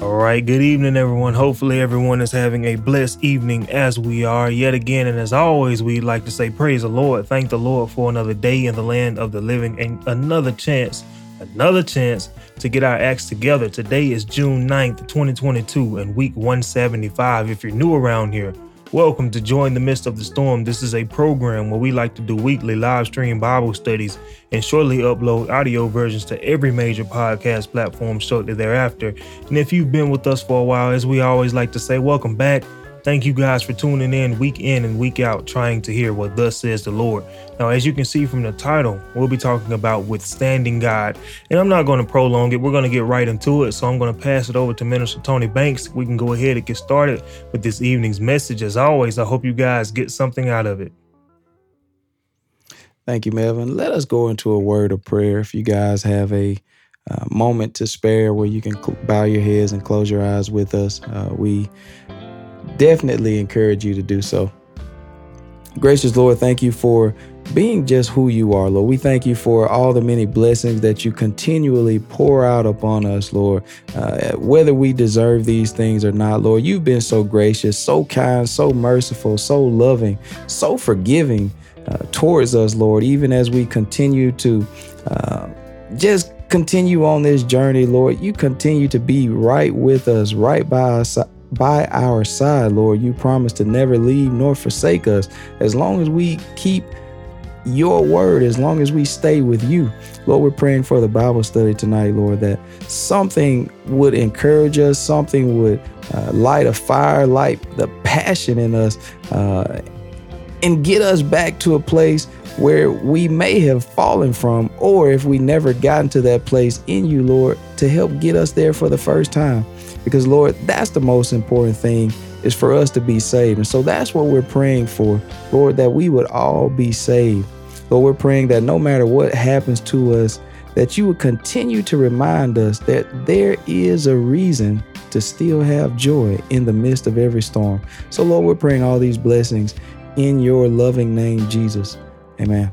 All right, good evening, everyone. Hopefully, everyone is having a blessed evening as we are yet again. And as always, we'd like to say, Praise the Lord. Thank the Lord for another day in the land of the living and another chance, another chance to get our acts together. Today is June 9th, 2022, and week 175. If you're new around here, Welcome to Joy in the Midst of the Storm. This is a program where we like to do weekly live stream Bible studies and shortly upload audio versions to every major podcast platform shortly thereafter. And if you've been with us for a while, as we always like to say, welcome back. Thank you guys for tuning in week in and week out, trying to hear what thus says the Lord. Now, as you can see from the title, we'll be talking about withstanding God. And I'm not going to prolong it, we're going to get right into it. So I'm going to pass it over to Minister Tony Banks. We can go ahead and get started with this evening's message. As always, I hope you guys get something out of it. Thank you, Melvin. Let us go into a word of prayer. If you guys have a uh, moment to spare where you can cl- bow your heads and close your eyes with us, uh, we definitely encourage you to do so. Gracious Lord, thank you for being just who you are, Lord. We thank you for all the many blessings that you continually pour out upon us, Lord. Uh, whether we deserve these things or not, Lord, you've been so gracious, so kind, so merciful, so loving, so forgiving uh, towards us, Lord, even as we continue to uh, just continue on this journey, Lord. You continue to be right with us, right by us by our side, Lord. You promise to never leave nor forsake us as long as we keep your word, as long as we stay with you. Lord, we're praying for the Bible study tonight, Lord, that something would encourage us, something would uh, light a fire, light the passion in us, uh, and get us back to a place where we may have fallen from, or if we never gotten to that place in you, Lord, to help get us there for the first time. Because, Lord, that's the most important thing is for us to be saved. And so that's what we're praying for, Lord, that we would all be saved. Lord, we're praying that no matter what happens to us, that you would continue to remind us that there is a reason to still have joy in the midst of every storm. So, Lord, we're praying all these blessings in your loving name, Jesus. Amen.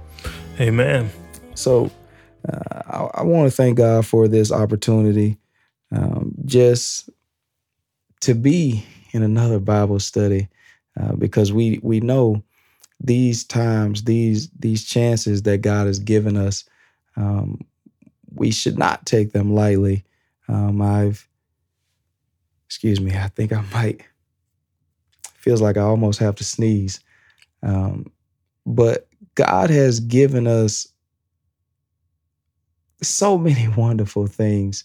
Amen. So, uh, I, I want to thank God for this opportunity. Um, just to be in another Bible study uh, because we we know these times, these these chances that God has given us, um, we should not take them lightly. Um, I've, excuse me, I think I might. Feels like I almost have to sneeze, um, but God has given us so many wonderful things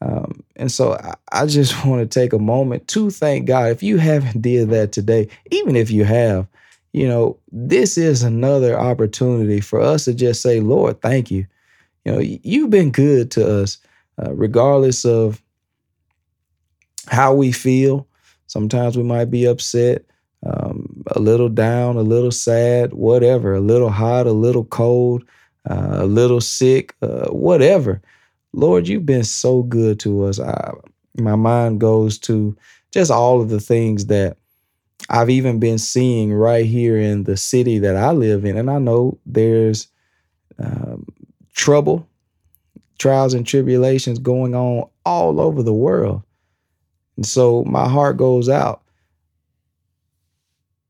um, and so I, just want to take a moment to thank God. If you haven't did that today, even if you have, you know, this is another opportunity for us to just say, Lord, thank you. You know, you've been good to us, uh, regardless of how we feel. Sometimes we might be upset, um, a little down, a little sad, whatever, a little hot, a little cold, uh, a little sick, uh, whatever. Lord, you've been so good to us. I, my mind goes to just all of the things that I've even been seeing right here in the city that I live in. And I know there's um, trouble, trials, and tribulations going on all over the world. And so my heart goes out.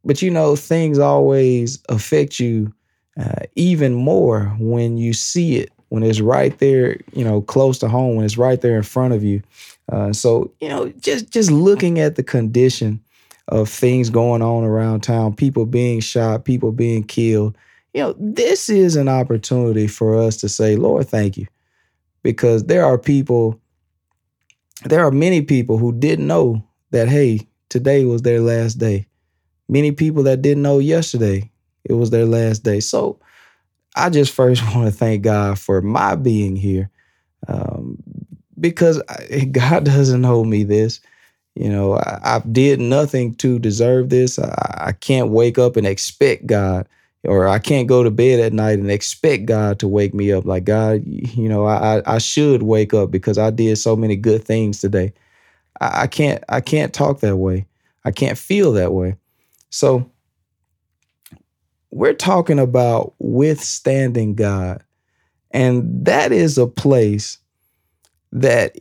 But you know, things always affect you uh, even more when you see it when it's right there, you know, close to home, when it's right there in front of you. Uh, so, you know, just just looking at the condition of things going on around town, people being shot, people being killed, you know, this is an opportunity for us to say, Lord, thank you. Because there are people, there are many people who didn't know that, hey, today was their last day. Many people that didn't know yesterday it was their last day. So I just first want to thank God for my being here um, because I, God doesn't owe me this. You know, I, I did nothing to deserve this. I, I, can't wake up and expect God, or I can't go to bed at night and expect God to wake me up. Like, God, you know, I, I should wake up because I did so many good things today. I, I can't I can't talk that way. I can't feel that way. So we're talking about withstanding God. And that is a place that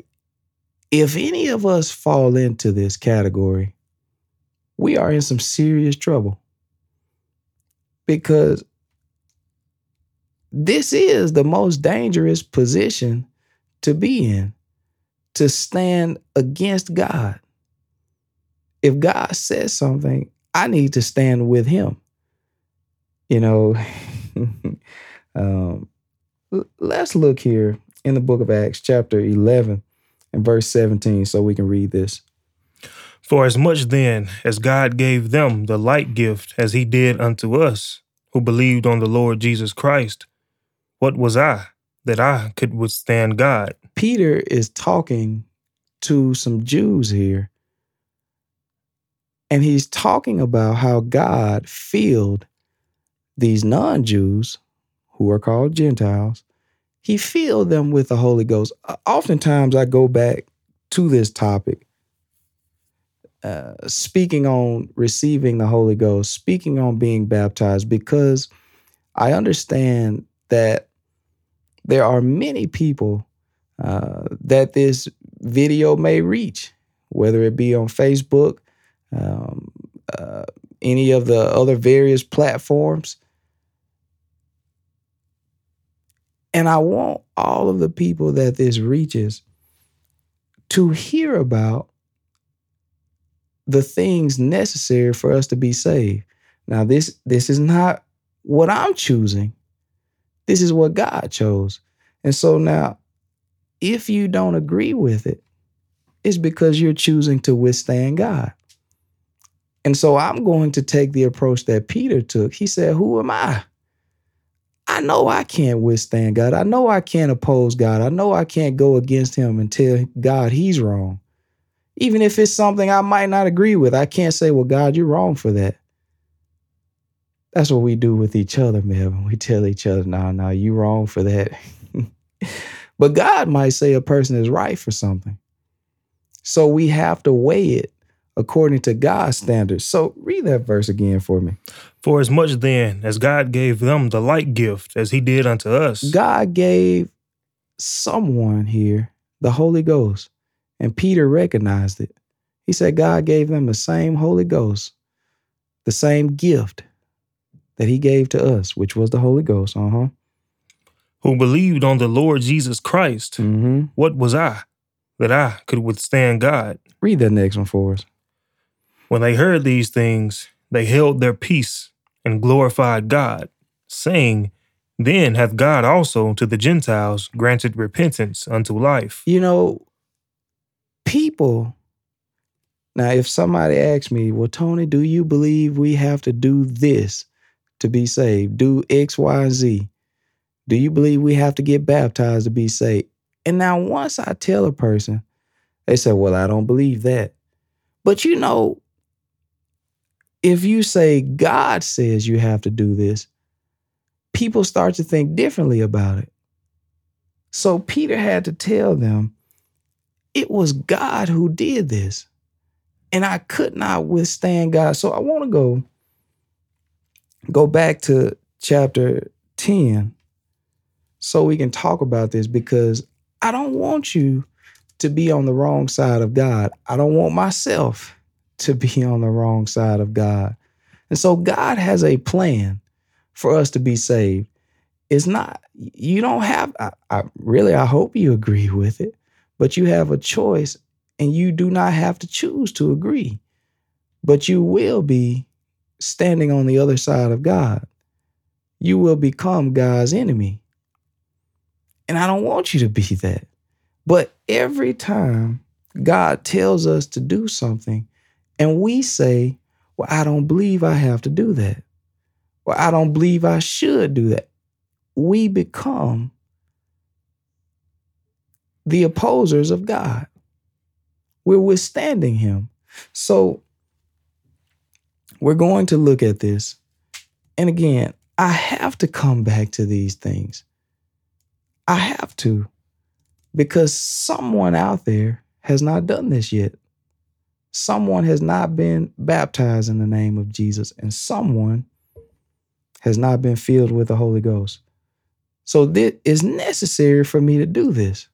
if any of us fall into this category, we are in some serious trouble because this is the most dangerous position to be in to stand against God. If God says something, I need to stand with him. You know, um, let's look here in the book of Acts, chapter 11 and verse 17, so we can read this. For as much then as God gave them the like gift as he did unto us, who believed on the Lord Jesus Christ, what was I that I could withstand God? Peter is talking to some Jews here. And he's talking about how God filled these non Jews, who are called Gentiles, he filled them with the Holy Ghost. Oftentimes, I go back to this topic, uh, speaking on receiving the Holy Ghost, speaking on being baptized, because I understand that there are many people uh, that this video may reach, whether it be on Facebook, um, uh, any of the other various platforms. And I want all of the people that this reaches to hear about the things necessary for us to be saved. Now, this this is not what I'm choosing. This is what God chose. And so now, if you don't agree with it, it's because you're choosing to withstand God. And so I'm going to take the approach that Peter took. He said, Who am I? I know I can't withstand God. I know I can't oppose God. I know I can't go against Him and tell God He's wrong. Even if it's something I might not agree with, I can't say, Well, God, you're wrong for that. That's what we do with each other, Melvin. We tell each other, no, no, you're wrong for that. but God might say a person is right for something. So we have to weigh it according to God's standards. So read that verse again for me. For as much then as God gave them the like gift as he did unto us. God gave someone here the Holy Ghost, and Peter recognized it. He said God gave them the same Holy Ghost, the same gift that he gave to us, which was the Holy Ghost. Uh huh. Who believed on the Lord Jesus Christ. Mm-hmm. What was I that I could withstand God? Read that next one for us. When they heard these things, they held their peace and glorified God, saying, Then hath God also to the Gentiles granted repentance unto life. You know, people. Now, if somebody asks me, Well, Tony, do you believe we have to do this to be saved? Do X, Y, Z? Do you believe we have to get baptized to be saved? And now, once I tell a person, they say, Well, I don't believe that. But you know, if you say God says you have to do this, people start to think differently about it. So Peter had to tell them it was God who did this. And I could not withstand God. So I want to go go back to chapter 10 so we can talk about this because I don't want you to be on the wrong side of God. I don't want myself to be on the wrong side of God. And so God has a plan for us to be saved. It's not, you don't have, I, I really, I hope you agree with it, but you have a choice and you do not have to choose to agree, but you will be standing on the other side of God. You will become God's enemy. And I don't want you to be that. But every time God tells us to do something, and we say, Well, I don't believe I have to do that. Well, I don't believe I should do that. We become the opposers of God. We're withstanding Him. So we're going to look at this. And again, I have to come back to these things. I have to, because someone out there has not done this yet someone has not been baptized in the name of Jesus, and someone has not been filled with the Holy Ghost. So it is necessary for me to do this.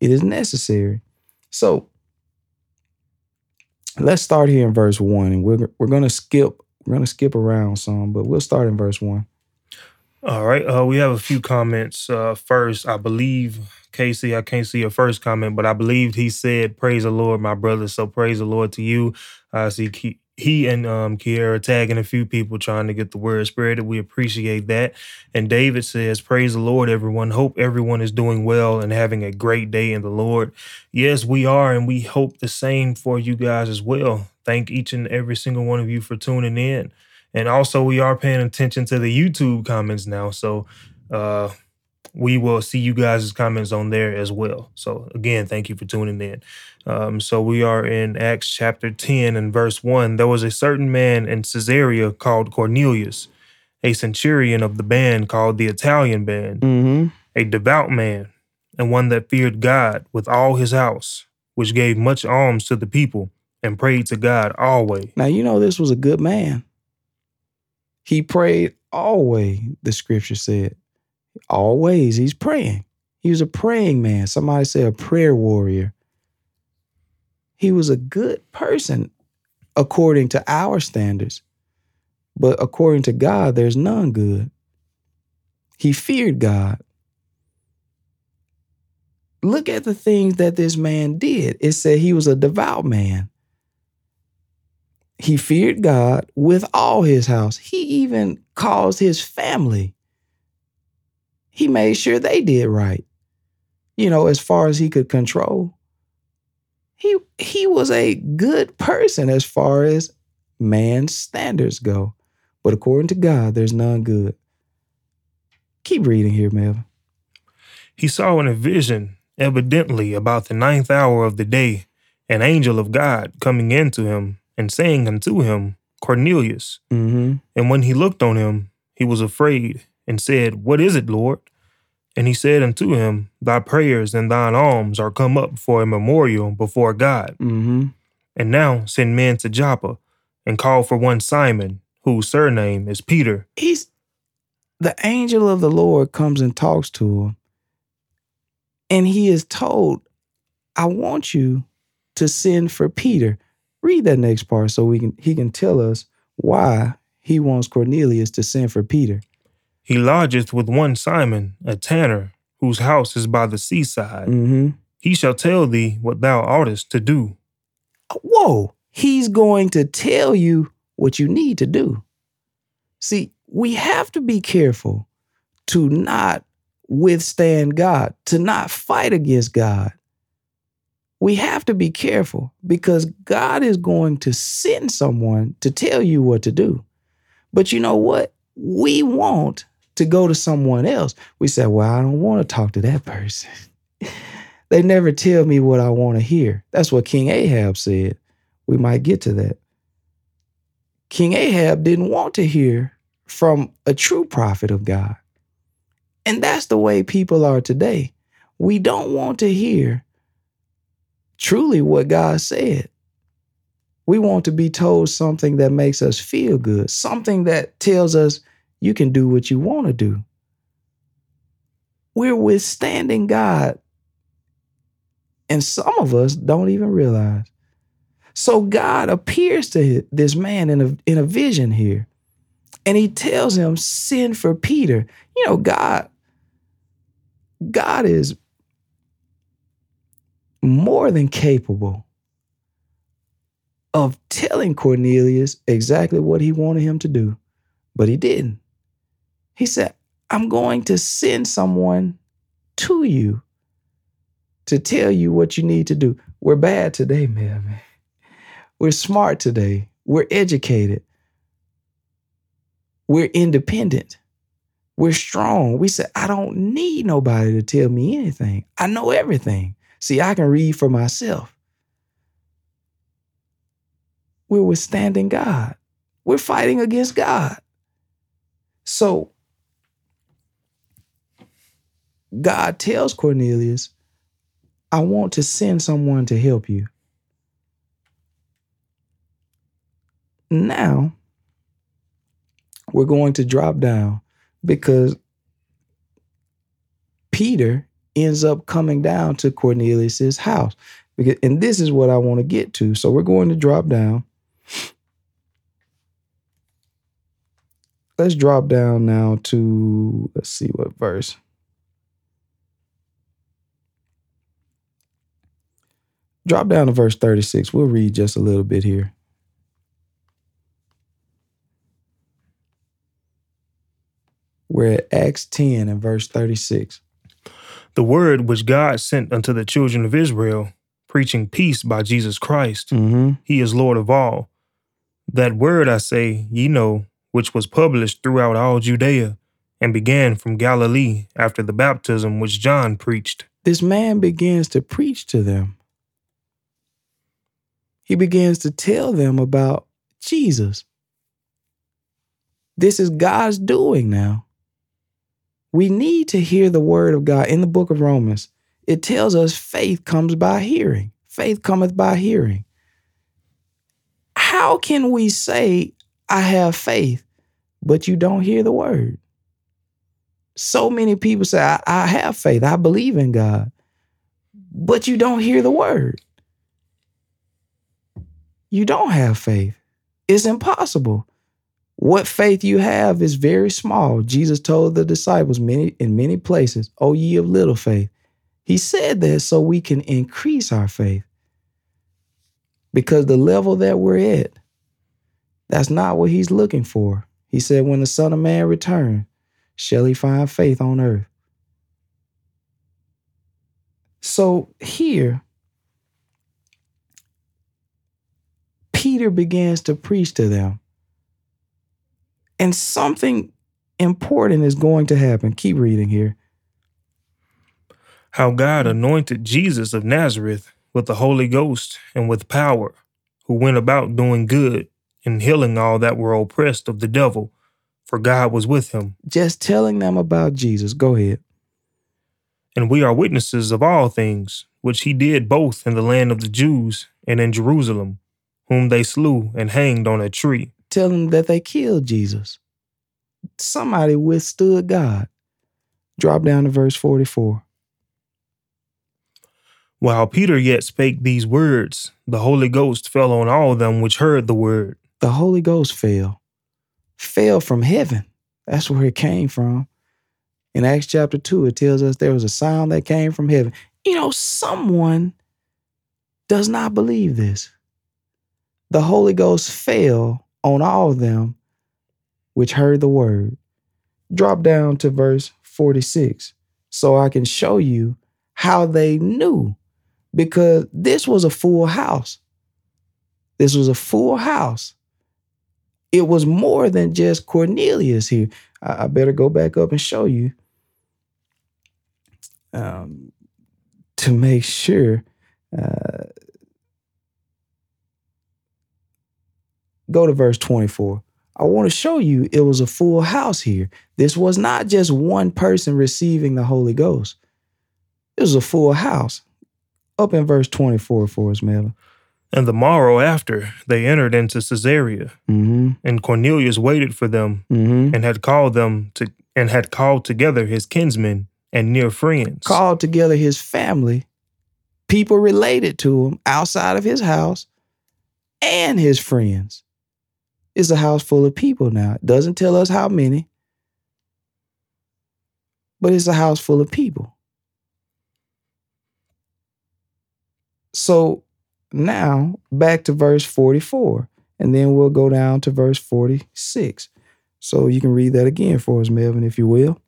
It is necessary. So let's start here in verse one, and we're we're gonna skip we're gonna skip around some, but we'll start in verse one. All right. Uh, we have a few comments. Uh, first, I believe Casey. I can't see your first comment, but I believe he said, "Praise the Lord, my brother." So praise the Lord to you. I see he and um, Kiera tagging a few people trying to get the word spread. We appreciate that. And David says, Praise the Lord, everyone. Hope everyone is doing well and having a great day in the Lord. Yes, we are, and we hope the same for you guys as well. Thank each and every single one of you for tuning in. And also, we are paying attention to the YouTube comments now. So, uh, we will see you guys' comments on there as well. So again, thank you for tuning in. Um, so we are in Acts chapter 10 and verse 1. There was a certain man in Caesarea called Cornelius, a centurion of the band called the Italian band, mm-hmm. a devout man, and one that feared God with all his house, which gave much alms to the people and prayed to God always. Now, you know, this was a good man. He prayed always, the scripture said. Always, he's praying. He was a praying man. Somebody say a prayer warrior. He was a good person according to our standards. But according to God, there's none good. He feared God. Look at the things that this man did. It said he was a devout man. He feared God with all his house. He even caused his family he made sure they did right. You know, as far as he could control. He he was a good person as far as man's standards go. But according to God, there's none good. Keep reading here, Melvin. He saw in a vision, evidently about the ninth hour of the day, an angel of God coming into him and saying unto him, Cornelius. Mm-hmm. And when he looked on him, he was afraid and said, What is it, Lord? And he said unto him, Thy prayers and thine alms are come up for a memorial before God. Mm-hmm. And now send men to Joppa and call for one Simon, whose surname is Peter. He's the angel of the Lord comes and talks to him. And he is told, I want you to send for Peter. Read that next part so we can he can tell us why he wants Cornelius to send for Peter. He lodgeth with one Simon, a tanner, whose house is by the seaside. Mm-hmm. He shall tell thee what thou oughtest to do. Whoa, he's going to tell you what you need to do. See, we have to be careful to not withstand God, to not fight against God. We have to be careful because God is going to send someone to tell you what to do. But you know what? We want to go to someone else. We say, well, I don't want to talk to that person. they never tell me what I want to hear. That's what King Ahab said. We might get to that. King Ahab didn't want to hear from a true prophet of God. And that's the way people are today. We don't want to hear truly what God said. We want to be told something that makes us feel good, something that tells us you can do what you want to do. We're withstanding God. And some of us don't even realize. So God appears to this man in a, in a vision here. And he tells him, send for Peter. You know, God, God is more than capable of telling Cornelius exactly what he wanted him to do, but he didn't. He said, I'm going to send someone to you to tell you what you need to do. We're bad today, man. We're smart today. We're educated. We're independent. We're strong. We said, I don't need nobody to tell me anything. I know everything. See, I can read for myself. We're withstanding God. We're fighting against God. So God tells Cornelius, I want to send someone to help you. Now, we're going to drop down because Peter ends up coming down to Cornelius's house. Because, and this is what I want to get to. So we're going to drop down. Let's drop down now to, let's see what verse. Drop down to verse 36. We'll read just a little bit here. We're at Acts 10 and verse 36. The word which God sent unto the children of Israel, preaching peace by Jesus Christ. Mm-hmm. He is Lord of all. That word, I say, ye know, which was published throughout all Judea, and began from Galilee after the baptism which John preached. This man begins to preach to them. He begins to tell them about Jesus. This is God's doing now. We need to hear the word of God in the book of Romans. It tells us faith comes by hearing. Faith cometh by hearing. How can we say, I have faith, but you don't hear the word? So many people say, I, I have faith, I believe in God, but you don't hear the word. You don't have faith. It's impossible. What faith you have is very small. Jesus told the disciples many in many places, "O ye of little faith." He said that so we can increase our faith. Because the level that we're at, that's not what he's looking for. He said, When the Son of Man returns, shall he find faith on earth? So here, Peter begins to preach to them. And something important is going to happen. Keep reading here. How God anointed Jesus of Nazareth with the Holy Ghost and with power, who went about doing good and healing all that were oppressed of the devil, for God was with him. Just telling them about Jesus. Go ahead. And we are witnesses of all things which he did both in the land of the Jews and in Jerusalem, whom they slew and hanged on a tree. Tell them that they killed Jesus. Somebody withstood God. Drop down to verse 44. While Peter yet spake these words, the Holy Ghost fell on all them which heard the word. The Holy Ghost fell. Fell from heaven. That's where it came from. In Acts chapter 2, it tells us there was a sound that came from heaven. You know, someone does not believe this. The Holy Ghost fell on all of them which heard the word. Drop down to verse 46 so I can show you how they knew because this was a full house. This was a full house. It was more than just Cornelius here. I, I better go back up and show you um, to make sure. Uh, go to verse 24. I want to show you it was a full house here. This was not just one person receiving the Holy Ghost. It was a full house. Up in verse 24 for us, Melvin. And the morrow after, they entered into Caesarea, Mm-hmm. and Cornelius waited for them, Mm-hmm. and had called them to, and had called together his kinsmen and near friends. Called together his family, people related to him outside of his house, and his friends. It's a house full of people now. It doesn't tell us how many, but it's a house full of people. So now back to verse 44, and then we'll go down to verse 46. So you can read that again for us, Melvin, if you will.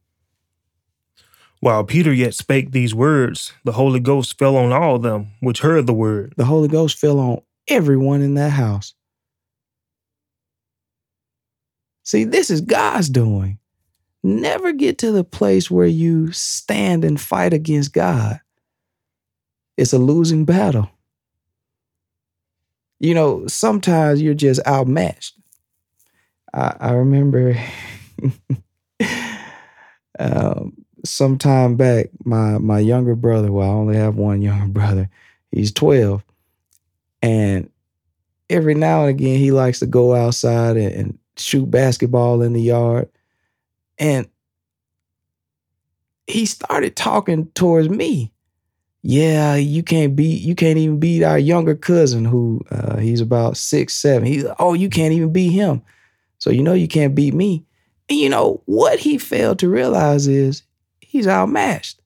While Peter yet spake these words, the Holy Ghost fell on all them which heard the word. The Holy Ghost fell on everyone in that house. See, this is God's doing. Never get to the place where you stand and fight against God. It's a losing battle. You know, sometimes you're just outmatched. I, I remember um, some time back, my my younger brother, well, I only have one younger brother, he's 12. And every now and again, he likes to go outside and, and shoot basketball in the yard. And he started talking towards me. Yeah, you can't beat, you can't even beat our younger cousin who uh, he's about six, seven. He's oh, you can't even beat him. So you know you can't beat me. And you know what he failed to realize is he's outmatched.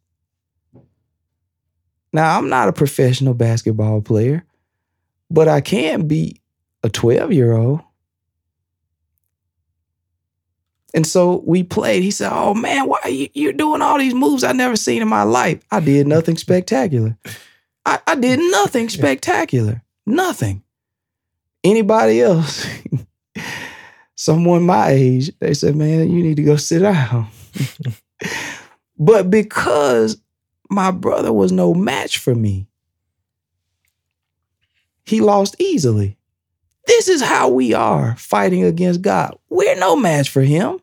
Now, I'm not a professional basketball player, but I can beat a 12 year old. And so we played. He said, Oh man, why are you, you're doing all these moves I never seen in my life? I did nothing spectacular. I, I did nothing spectacular. Nothing. Anybody else, someone my age, they said, Man, you need to go sit down. but because my brother was no match for me, he lost easily. This is how we are fighting against God. We're no match for him.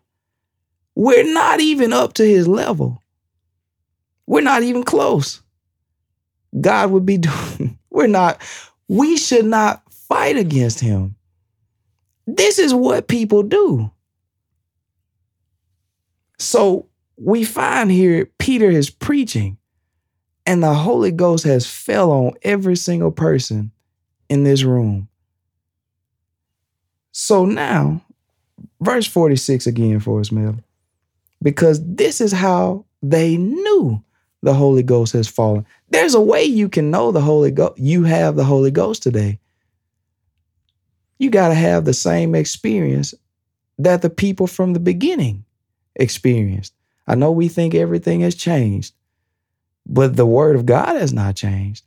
We're not even up to his level. We're not even close. God would be doing, we're not, we should not fight against him. This is what people do. So we find here Peter is preaching, and the Holy Ghost has fell on every single person in this room. So now, verse 46 again for us, Mel. Because this is how they knew the Holy Ghost has fallen. There's a way you can know the Holy Ghost. You have the Holy Ghost today. You got to have the same experience that the people from the beginning experienced. I know we think everything has changed, but the word of God has not changed.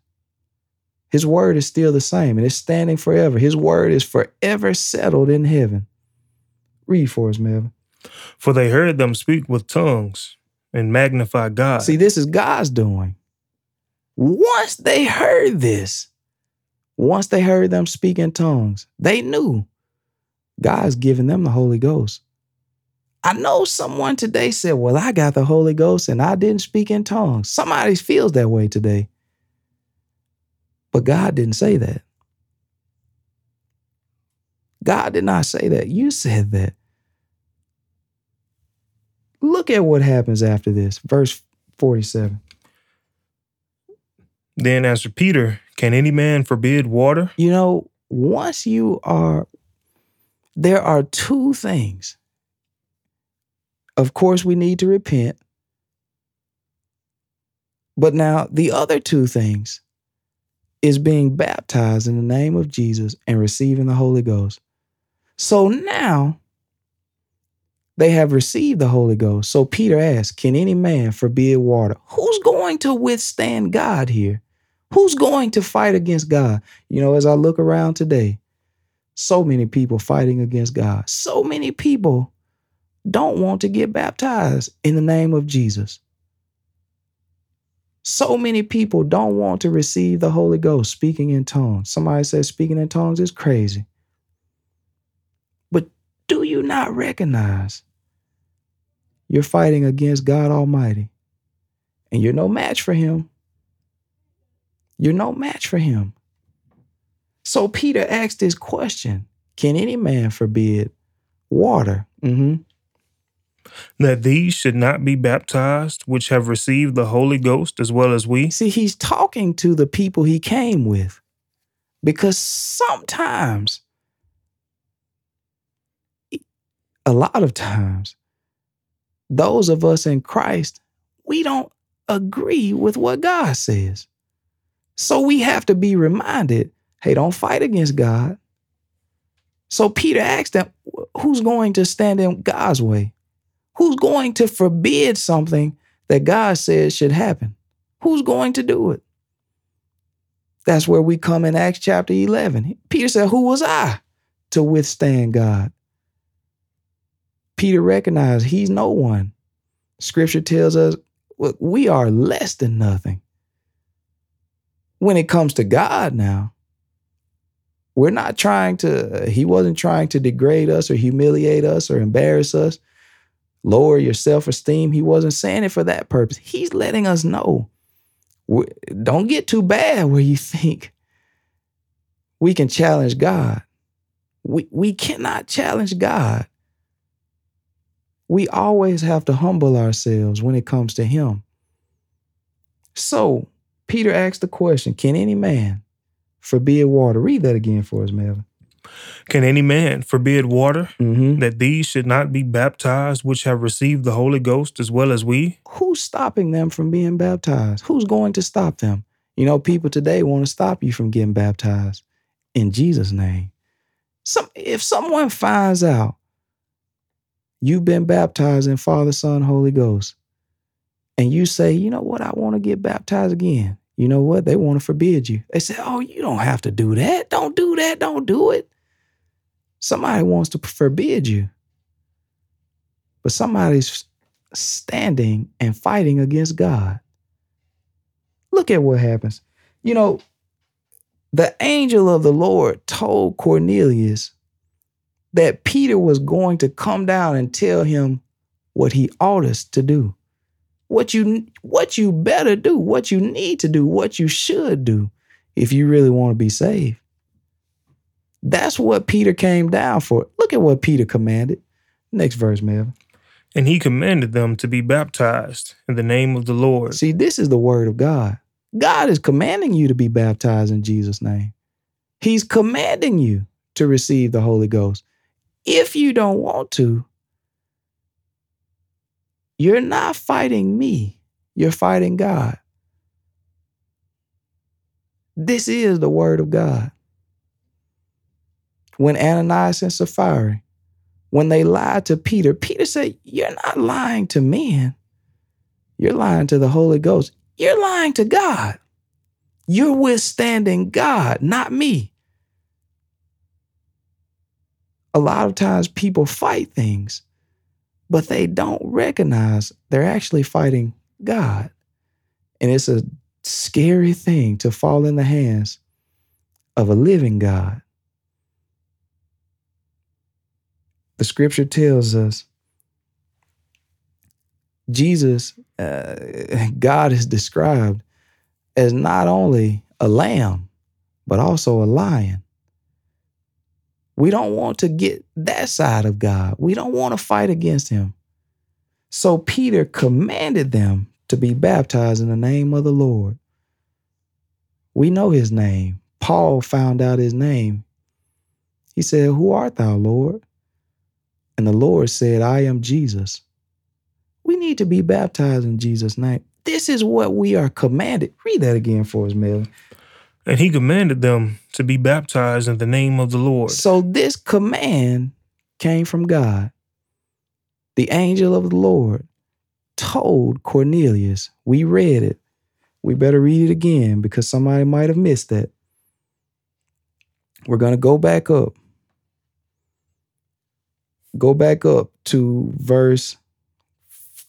His word is still the same and it's standing forever. His word is forever settled in heaven. Read for us, Melvin. For they heard them speak with tongues and magnify God. See, this is God's doing. Once they heard this, once they heard them speak in tongues, they knew God's giving them the Holy Ghost. I know someone today said, Well, I got the Holy Ghost and I didn't speak in tongues. Somebody feels that way today. But God didn't say that. God did not say that. You said that. Look at what happens after this. Verse 47. Then answered Peter, Can any man forbid water? You know, once you are, there are two things. Of course, we need to repent. But now, the other two things is being baptized in the name of Jesus and receiving the Holy Ghost. So now they have received the Holy Ghost. So Peter asked, Can any man forbid water? Who's going to withstand God here? Who's going to fight against God? You know, as I look around today, so many people fighting against God. So many people don't want to get baptized in the name of Jesus. So many people don't want to receive the Holy Ghost speaking in tongues. Somebody says speaking in tongues is crazy. But do you not recognize you're fighting against God Almighty and you're no match for Him? You're no match for Him. So Peter asked this question Can any man forbid water? Mm-hmm that these should not be baptized, which have received the Holy Ghost as well as we? See, he's talking to the people he came with because sometimes, a lot of times, those of us in Christ, we don't agree with what God says. So we have to be reminded hey, don't fight against God. So Peter asked them, who's going to stand in God's way? Who's going to forbid something that God says should happen? Who's going to do it? That's where we come in Acts chapter 11. Peter said, Who was I to withstand God? Peter recognized he's no one. Scripture tells us we are less than nothing. When it comes to God now, we're not trying to, he wasn't trying to degrade us or humiliate us or embarrass us lower your self esteem. He wasn't saying it for that purpose. He's letting us know don't get too bad where you think we can challenge God. We, we cannot challenge God. We always have to humble ourselves when it comes to Him. So, Peter asked the question Can any man forbid water? Read that again for us, Melvin. Can any man forbid water Mm-hmm. that these should not be baptized which have received the Holy Ghost as well as we? Who's stopping them from being baptized? Who's going to stop them? You know, people today want to stop you from getting baptized in Jesus' name. Some, if someone finds out you've been baptized in Father, Son, Holy Ghost, and you say, you know what, I want to get baptized again. You know what? They want to forbid you. They say, oh, you don't have to do that. Don't do that. Don't do it. Somebody wants to forbid you. But somebody's standing and fighting against God. Look at what happens. You know, the angel of the Lord told Cornelius that Peter was going to come down and tell him what he ought us to do. What you what you better do, what you need to do, what you should do if you really want to be saved. That's what Peter came down for. Look at what Peter commanded. Next verse, Melvin. And he commanded them to be baptized in the name of the Lord. See, this is the word of God. God is commanding you to be baptized in Jesus' name. He's commanding you to receive the Holy Ghost. If you don't want to, you're not fighting me, you're fighting God. This is the word of God. When Ananias and Sapphira, when they lied to Peter, Peter said, You're not lying to men. You're lying to the Holy Ghost. You're lying to God. You're withstanding God, not me. A lot of times people fight things, but they don't recognize they're actually fighting God. And it's a scary thing to fall in the hands of a living God. The scripture tells us Jesus, uh, God is described as not only a lamb, but also a lion. We don't want to get that side of God. We don't want to fight against him. So Peter commanded them to be baptized in the name of the Lord. We know his name. Paul found out his name. He said, Who art thou, Lord? And the Lord said, I am Jesus. We need to be baptized in Jesus' name. This is what we are commanded. Read that again for us, Mel. And he commanded them to be baptized in the name of the Lord. So this command came from God. The angel of the Lord told Cornelius, we read it. We better read it again because somebody might have missed that. We're going to go back up. Go back up to verse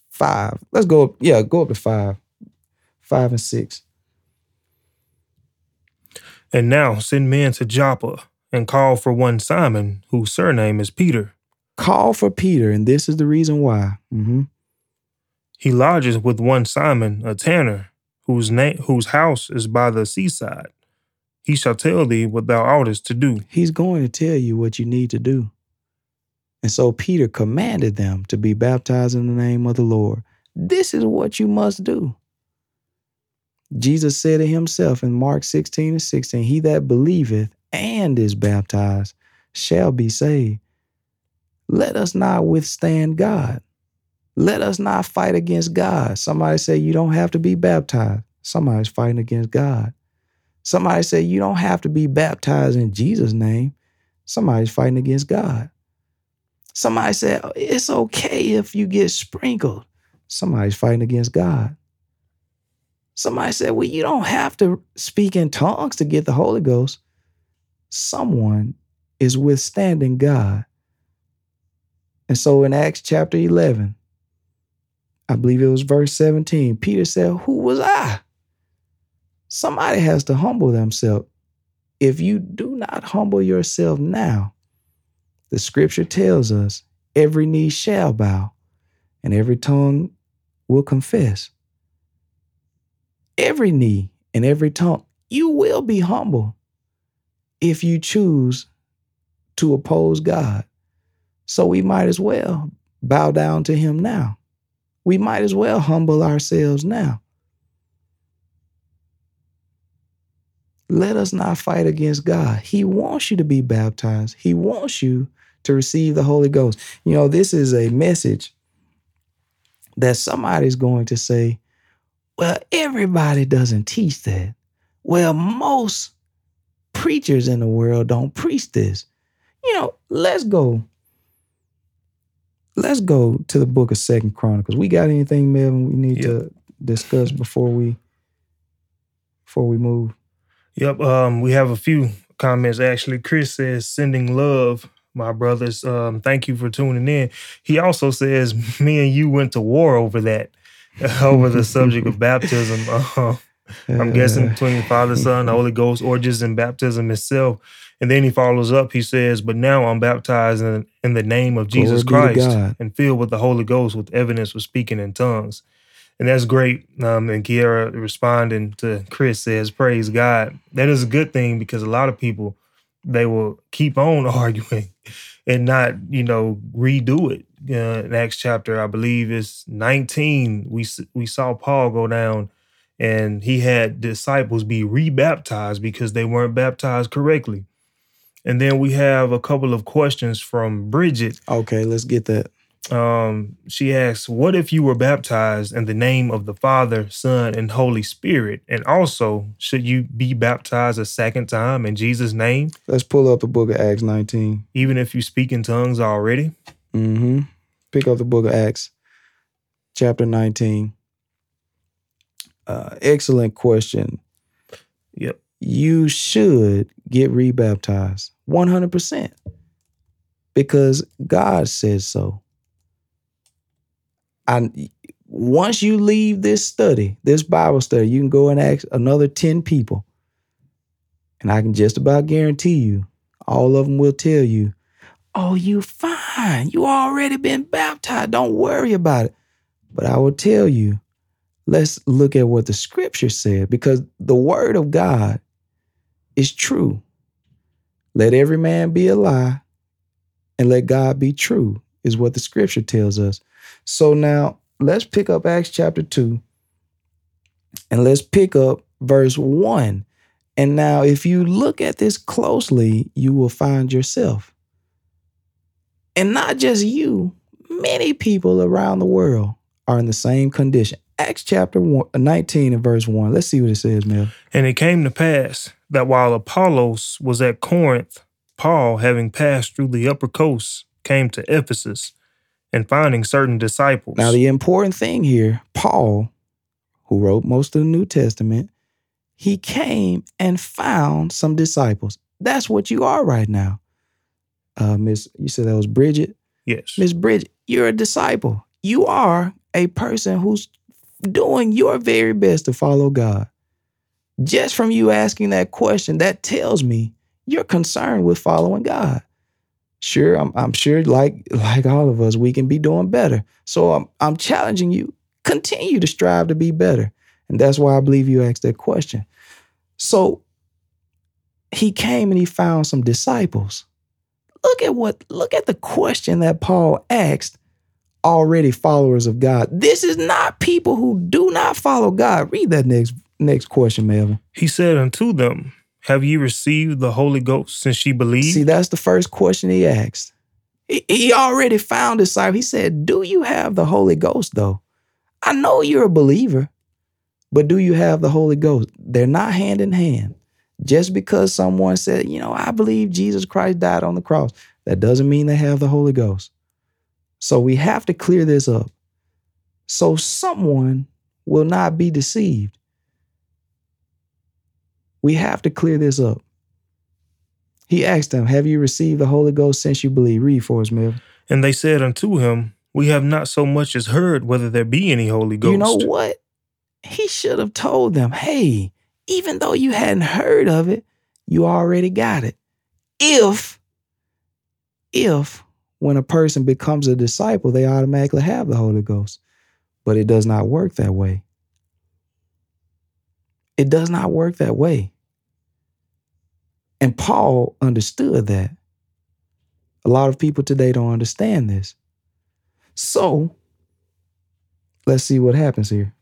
five. Let's go up. Yeah, go up to five. Five and six. And now send men to Joppa and call for one Simon, whose surname is Peter. Call for Peter, and this is the reason why. Mhm. He lodges with one Simon, a tanner, whose name whose house is by the seaside. He shall tell thee what thou oughtest to do. He's going to tell you what you need to do. And so Peter commanded them to be baptized in the name of the Lord. This is what you must do. Jesus said to himself in Mark 16 and 16, He that believeth and is baptized shall be saved. Let us not withstand God. Let us not fight against God. Somebody say you don't have to be baptized. Somebody's fighting against God. Somebody say you don't have to be baptized in Jesus' name. Somebody's fighting against God. Somebody said it's okay if you get sprinkled. Somebody's fighting against God. Somebody said, well, you don't have to speak in tongues to get the Holy Ghost. Someone is withstanding God. And so in Acts chapter 11, I believe it was verse 17, Peter said, Who was I? Somebody has to humble themselves. If you do not humble yourself now, the scripture tells us every knee shall bow and every tongue will confess. Every knee and every tongue, you will be humble if you choose to oppose God. So we might as well bow down to him now. We might as well humble ourselves now. Let us not fight against God. He wants you to be baptized. He wants you to receive the Holy Ghost. You know, this is a message that somebody's going to say, well, everybody doesn't teach that. Well, most preachers in the world don't preach this. You know, let's go. Let's go to the book of Second Chronicles. We got anything, Melvin, we need yep. to discuss before we before we move? Yep. Um, we have a few comments actually. Chris says sending love my brothers. Um, thank you for tuning in. He also says, me and you went to war over that, over the subject of baptism. Uh, I'm guessing between Father, Son, the Holy Ghost, or just in baptism itself. And then he follows up. He says, "But now I'm baptized in, in the name of Jesus Glory Christ and filled with the Holy Ghost, with evidence of speaking in tongues." And that's great. Um, and Kiera responding to Chris says, "Praise God." That is a good thing because a lot of people they will keep on arguing and not, you know, redo it. Uh, next chapter, I believe, is 19. We we saw Paul go down, and he had disciples be rebaptized because they weren't baptized correctly. And then we have a couple of questions from Bridget. Okay, let's get that um, she asks, What if you were baptized in the name of the Father, Son, and Holy Spirit? And also, should you be baptized a second time in Jesus' name? Let's pull up the book of Acts 19. Even if you speak in tongues already? Mm-hmm. Pick up the book of Acts, chapter 19. Uh, excellent question. Yep. You should get rebaptized 100% because God says so. I once you leave this study, this Bible study, you can go and ask another 10 people. And I can just about guarantee you, all of them will tell you, oh, you fine. You already been baptized. Don't worry about it. But I will tell you, let's look at what the scripture said, because the word of God is true. Let every man be a lie, and let God be true, is what the scripture tells us. So now let's pick up Acts chapter 2 and let's pick up verse 1. And now, if you look at this closely, you will find yourself. And not just you, many people around the world are in the same condition. Acts chapter one, uh, 19 and verse 1. Let's see what it says, Mel. And it came to pass that while Apollos was at Corinth, Paul, having passed through the upper coast, came to Ephesus and finding certain disciples. Now, the important thing here, Paul, who wrote most of the New Testament, he came and found some disciples. That's what you are right now. Uh, Miss, you said that was Bridget? Yes. Miss Bridget, you're a disciple. You are a person who's doing your very best to follow God. Just from you asking that question, that tells me you're concerned with following God sure I'm, I'm sure like like all of us we can be doing better so I'm, I'm challenging you continue to strive to be better and that's why i believe you asked that question so he came and he found some disciples look at what look at the question that paul asked already followers of god this is not people who do not follow god read that next next question melvin he said unto them have you received the Holy Ghost since she believed? See, that's the first question he asked. He already found his disciple. He said, Do you have the Holy Ghost, though? I know you're a believer, but do you have the Holy Ghost? They're not hand in hand. Just because someone said, You know, I believe Jesus Christ died on the cross, that doesn't mean they have the Holy Ghost. So we have to clear this up. So someone will not be deceived. We have to clear this up. He asked them, Have you received the Holy Ghost since you believe? Read for us, Mill. And they said unto him, We have not so much as heard whether there be any Holy Ghost. You know what? He should have told them, Hey, even though you hadn't heard of it, you already got it. If, if when a person becomes a disciple, they automatically have the Holy Ghost. But it does not work that way. It does not work that way. And Paul understood that. A lot of people today don't understand this. So let's see what happens here.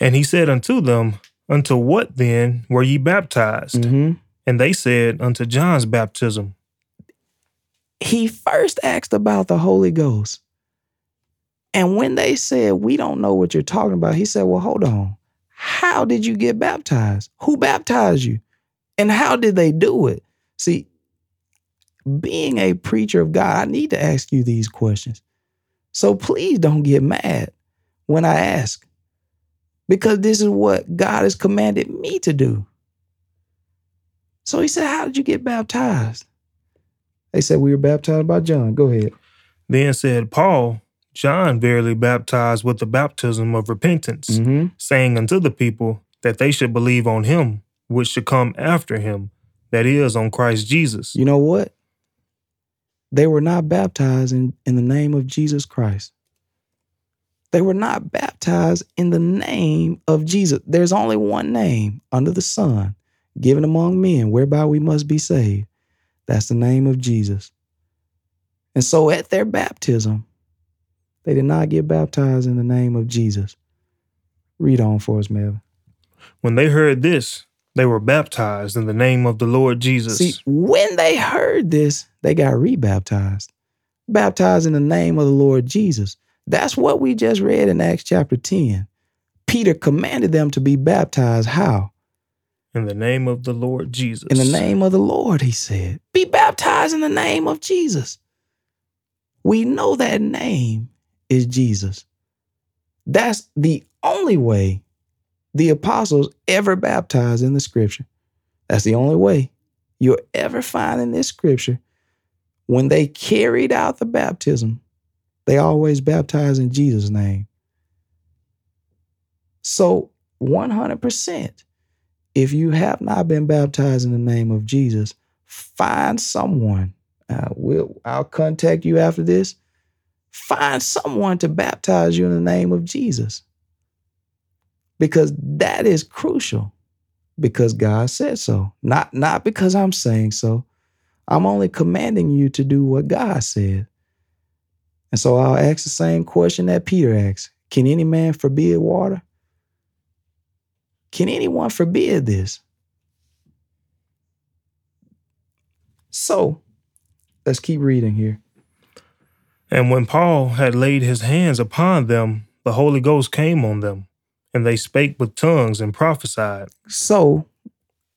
And he said unto them, Unto what then were ye baptized? Mm-hmm. And they said, Unto John's baptism. He first asked about the Holy Ghost. And when they said, We don't know what you're talking about, he said, Well, hold on. How did you get baptized? Who baptized you? And how did they do it? See, being a preacher of God, I need to ask you these questions. So please don't get mad when I ask, because this is what God has commanded me to do. So he said, How did you get baptized? They said, We were baptized by John. Go ahead. Then said Paul, John verily baptized with the baptism of repentance, Mm-hmm. saying unto the people that they should believe on him which should come after him, that is, on Christ Jesus. You know what? They were not baptized in, in the name of Jesus Christ. They were not baptized in the name of Jesus. There's only one name under the sun given among men whereby we must be saved. That's the name of Jesus. And so at their baptism, they did not get baptized in the name of Jesus. Read on for us, Melvin. When they heard this, they were baptized in the name of the Lord Jesus. See, when they heard this, they got rebaptized, baptized in the name of the Lord Jesus. That's what we just read in Acts chapter 10. Peter commanded them to be baptized. How? in the name of the Lord Jesus. In the name of the Lord, he said. Be baptized in the name of Jesus. We know that name is Jesus. That's the only way the apostles ever baptized in the scripture. That's the only way you'll ever find in this scripture. When they carried out the baptism, they always baptize in Jesus' name. So, 100%, if you have not been baptized in the name of Jesus, find someone. Uh, we'll, I'll contact you after this. Find someone to baptize you in the name of Jesus. Because that is crucial. Because God said so. Not, not because I'm saying so. I'm only commanding you to do what God said. And so I'll ask the same question that Peter asked Can any man forbid water? Can anyone forbid this? So let's keep reading here. And when Paul had laid his hands upon them, the Holy Ghost came on them, and they spake with tongues and prophesied. So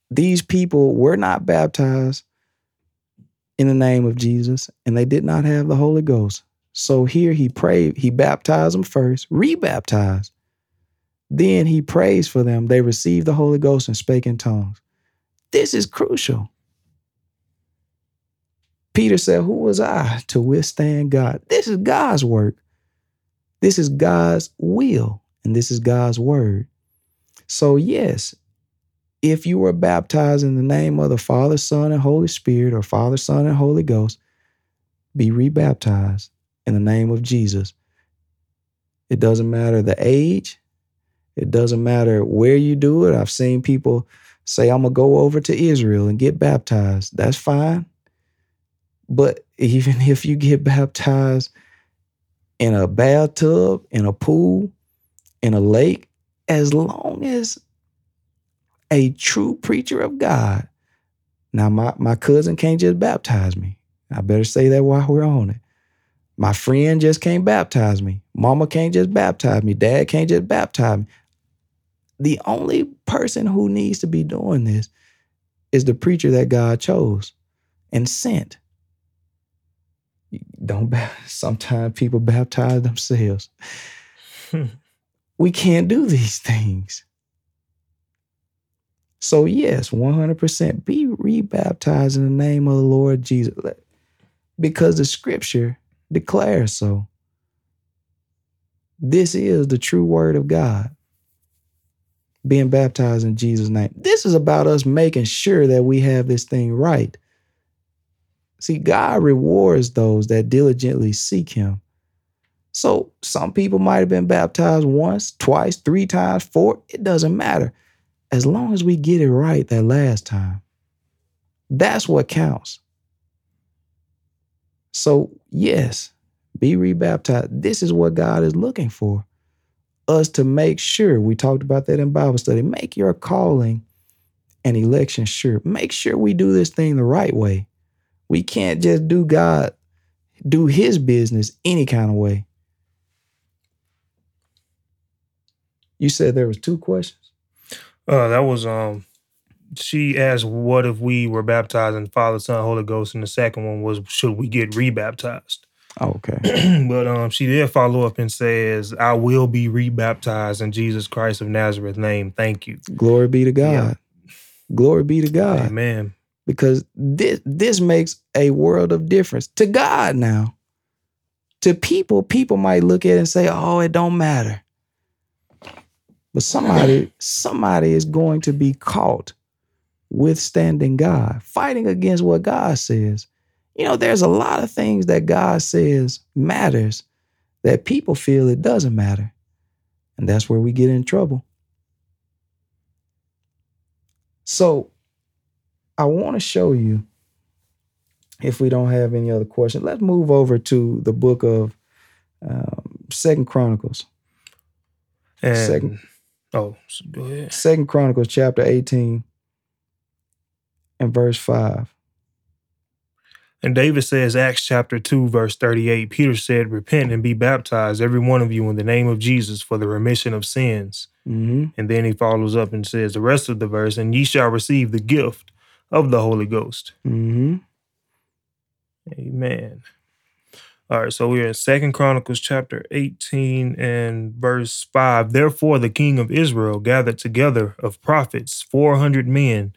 these people were not baptized in the name of Jesus, and they did not have the Holy Ghost. So here he prayed, he baptized them first, rebaptized. Then he prays for them. They received the Holy Ghost and spake in tongues. This is crucial. Peter said, Who was I to withstand God? This is God's work. This is God's will, and this is God's word. So, yes, if you were baptized in the name of the Father, Son, and Holy Spirit, or Father, Son, and Holy Ghost, be rebaptized in the name of Jesus. It doesn't matter the age, it doesn't matter where you do it. I've seen people say, I'm going to go over to Israel and get baptized. That's fine. But even if you get baptized in a bathtub, in a pool, in a lake, as long as a true preacher of God, now my, my cousin can't just baptize me. I better say that while we're on it. My friend just can't baptize me. Mama can't just baptize me. Dad can't just baptize me. The only person who needs to be doing this is the preacher that God chose and sent. Don't sometimes people baptize themselves. we can't do these things. So, yes, 100% be rebaptized in the name of the Lord Jesus because the scripture declares so. This is the true word of God. Being baptized in Jesus' name. This is about us making sure that we have this thing right. See, God rewards those that diligently seek Him. So, some people might have been baptized once, twice, three times, four. It doesn't matter. As long as we get it right that last time, that's what counts. So, yes, Be rebaptized. This is what God is looking for. Us to make sure, we talked about that in Bible study, make your calling and election sure. Make sure we do this thing the right way. We can't just do God, do his business any kind of way. You said there was two questions? Uh that was um she asked what if we were baptized in Father, Son, Holy Ghost, and the second one was should we get rebaptized? Oh, okay. but um she did follow up and says, I will be rebaptized in Jesus Christ of Nazareth name. Thank you. Glory be to God. Yeah. Glory be to God. Amen. Because this this makes a world of difference to God now. To people, people might look at it and say, "Oh, it don't matter." But somebody somebody is going to be caught withstanding God, fighting against what God says. You know, there's a lot of things that God says matters that people feel it doesn't matter. And that's where we get in trouble. So I want to show you, if we don't have any other questions, let's move over to the book of um, Second Chronicles. And Second, oh, go ahead. Second Chronicles chapter 18 and verse 5. And David says, Acts chapter 2, verse 38, Peter said, Repent and be baptized, every one of you, in the name of Jesus for the remission of sins. Mm-hmm. And then he follows up and says the rest of the verse, and ye shall receive the gift of the Holy Ghost. Mm-hmm. Amen. All right, so we're in Second Chronicles chapter 18 and verse 5. Therefore the king of Israel gathered together of prophets 400 men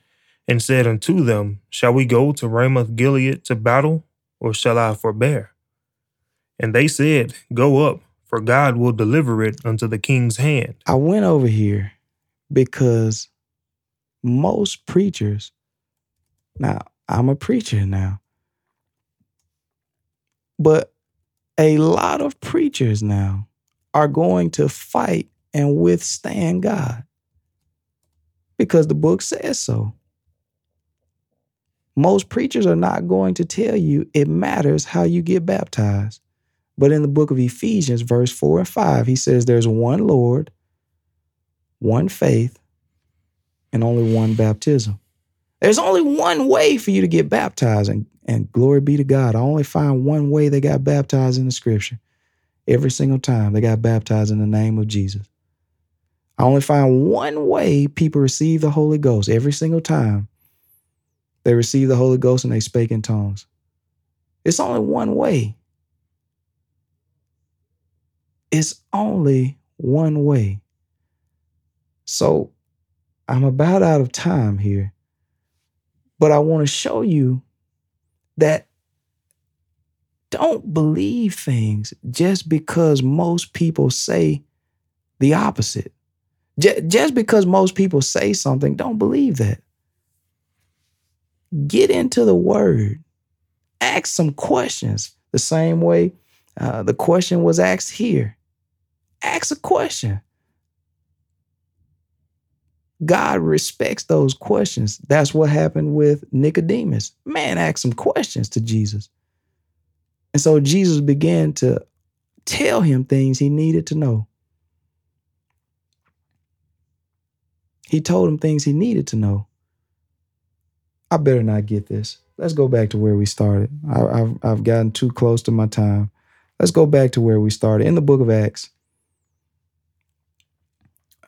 and said unto them, Shall we go to Ramoth Gilead to battle, or shall I forbear? And they said, Go up, for God will deliver it unto the king's hand. I went over here because most preachers, now I'm a preacher now, but a lot of preachers now are going to fight and withstand God because the book says so. Most preachers are not going to tell you it matters how you get baptized. But in the book of Ephesians, verse 4 and 5, he says there's one Lord, one faith, and only one baptism. There's only one way for you to get baptized, and, and glory be to God. I only find one way they got baptized in the scripture. Every single time they got baptized in the name of Jesus. I only find one way people receive the Holy Ghost every single time they received the Holy Ghost and they spake in tongues. It's only one way. It's only one way. So I'm about out of time here, but I want to show you that don't believe things just because most people say the opposite. Just because most people say something, don't believe that. Get into the word. Ask some questions the same way uh, the question was asked here. Ask a question. God respects those questions. That's what happened with Nicodemus. Man asked some questions to Jesus. And so Jesus began to tell him things he needed to know. He told him things he needed to know. I better not get this. Let's go back to where we started. I, have I've gotten too close to my time. Let's go back to where we started in the book of Acts.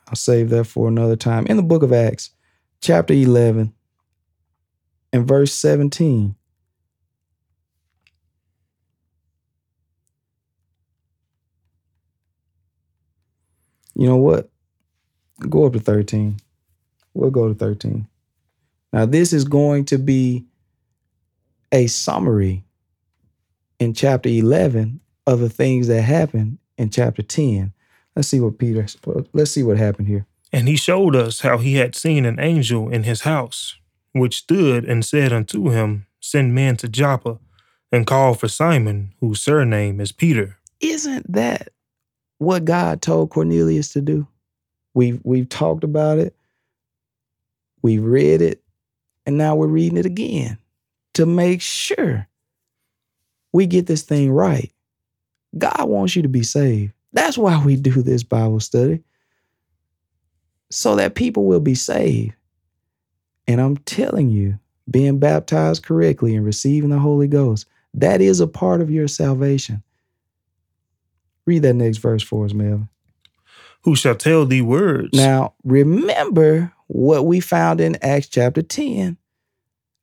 I'll save that for another time. In the book of Acts, chapter 11 and verse 17. You know what? Go up to 13. We'll go to 13. Now, this is going to be a summary in chapter 11 of the things that happened in chapter 10. Let's see what Peter, let's see what happened here. And he showed us how he had seen an angel in his house, which stood and said unto him, Send men to Joppa and call for Simon, whose surname is Peter. Isn't that what God told Cornelius to do? We've, we've talked about it, we've read it, and now we're reading it again to make sure we get this thing right. God wants you to be saved. That's why we do this Bible study. So that people will be saved. And I'm telling you, being baptized correctly and receiving the Holy Ghost, that is a part of your salvation. Read that next verse for us, Melvin. Who shall tell thee words? Now, remember what we found in Acts chapter 10.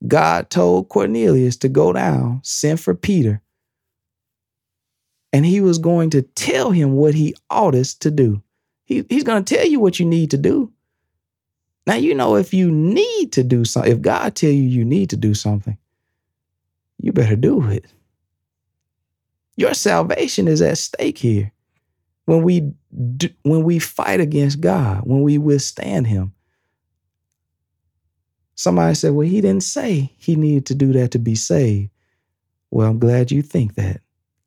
God told Cornelius to go down, send for Peter, and he was going to tell him what he oughtest to do. He, he's going to tell you what you need to do. Now, you know, if you need to do something, if God tell you you need to do something, you better do it. Your salvation is at stake here. When we do, when we fight against God, when we withstand him. Somebody said, "Well, he didn't say he needed to do that to be saved." Well, I'm glad you think that.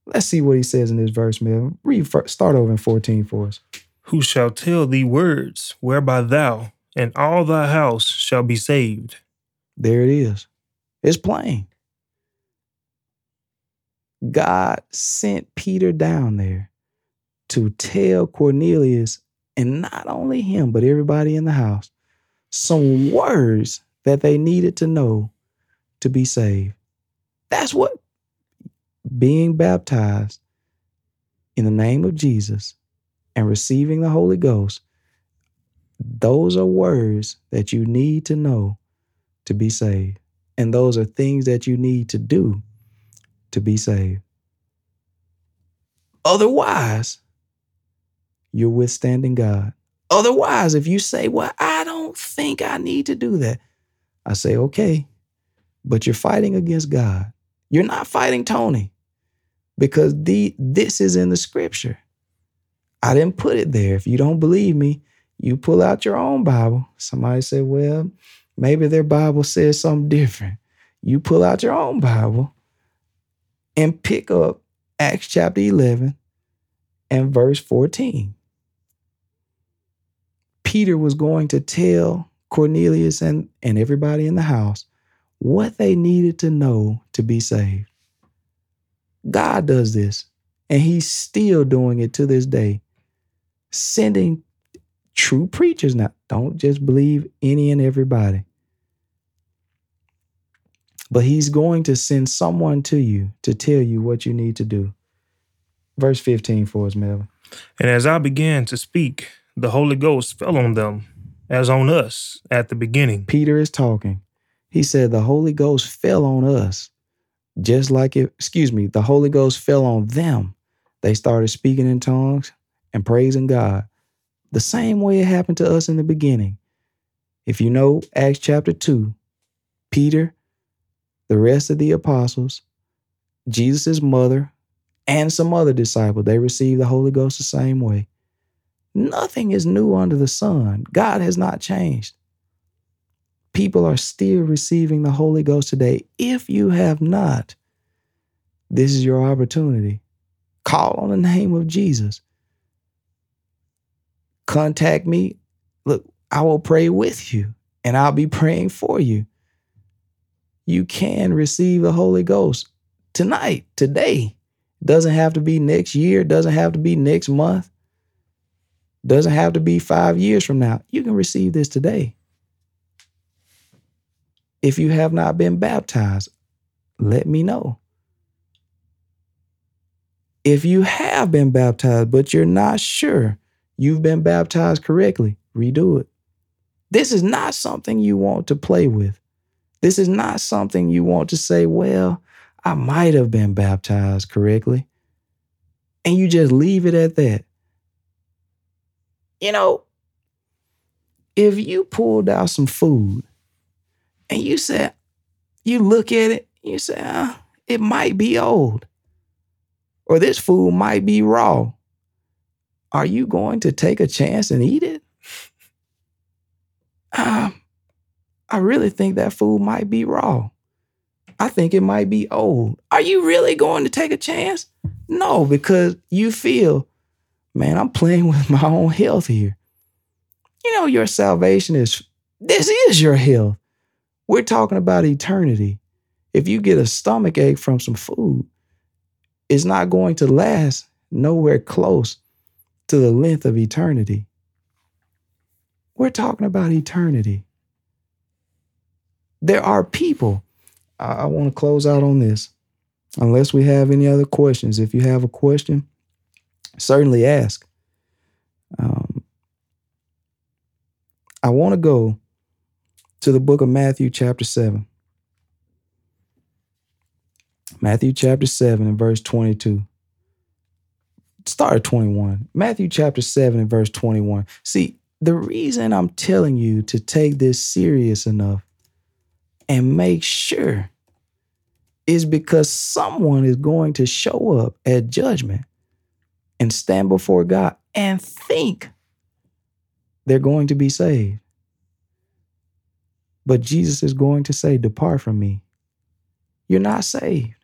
Let's see what he says in this verse, man. Read start over in 14 for us. Who shall tell thee words whereby thou and all thy house shall be saved? There it is. It's plain. God sent Peter down there to tell Cornelius, and not only him, but everybody in the house, some words that they needed to know to be saved. That's what being baptized in the name of Jesus and receiving the Holy Ghost, those are words that you need to know to be saved. And those are things that you need to do to be saved. Otherwise, you're withstanding God. Otherwise, if you say, Well, I don't think I need to do that, I say, Okay, but you're fighting against God. You're not fighting Tony because the, this is in the scripture. I didn't put it there. If you don't believe me, you pull out your own Bible. Somebody said, Well, maybe their Bible says something different. You pull out your own Bible and pick up Acts chapter 11 and verse 14. Peter was going to tell Cornelius and, and everybody in the house what they needed to know to be saved. God does this, and He's still doing it to this day, sending true preachers now. Don't just believe any and everybody. But He's going to send someone to you to tell you what you need to do. Verse 15 for us, Melvin. And as I began to speak, the Holy Ghost fell on them as on us at the beginning. Peter is talking. He said, The Holy Ghost fell on us, just like it, excuse me, the Holy Ghost fell on them. They started speaking in tongues and praising God. The same way it happened to us in the beginning. If you know Acts chapter 2, Peter, the rest of the apostles, Jesus' mother, and some other disciples, they received the Holy Ghost the same way. Nothing is new under the sun. God has not changed. People are still receiving the Holy Ghost today. If you have not, this is your opportunity. Call on the name of Jesus. Contact me. Look, I will pray with you and I'll be praying for you. You can receive the Holy Ghost tonight, today. Doesn't have to be next year, doesn't have to be next month. Doesn't have to be five years from now. You can receive this today. If you have not been baptized, let me know. If you have been baptized, but you're not sure you've been baptized correctly, redo it. This is not something you want to play with. This is not something you want to say, well, I might have been baptized correctly. And you just leave it at that. You know, if you pulled out some food and you said, you look at it, you say, uh, it might be old, or this food might be raw. Are you going to take a chance and eat it? Um, I really think that food might be raw. I think it might be old. Are you really going to take a chance? No, because you feel man, I'm playing with my own health here. You know, your salvation is, this is your health. We're talking about eternity. If you get a stomach ache from some food, it's not going to last nowhere close to the length of eternity. We're talking about eternity. There are people. I, I want to close out on this. Unless we have any other questions. If you have a question, certainly ask. Um, I want to go to the book of Matthew, chapter 7. Matthew chapter 7 and verse 22. Start at 21. Matthew chapter 7 and verse 21. See, the reason I'm telling you to take this serious enough and make sure is because someone is going to show up at judgment and stand before God and think they're going to be saved. But Jesus is going to say, Depart from me. You're not saved.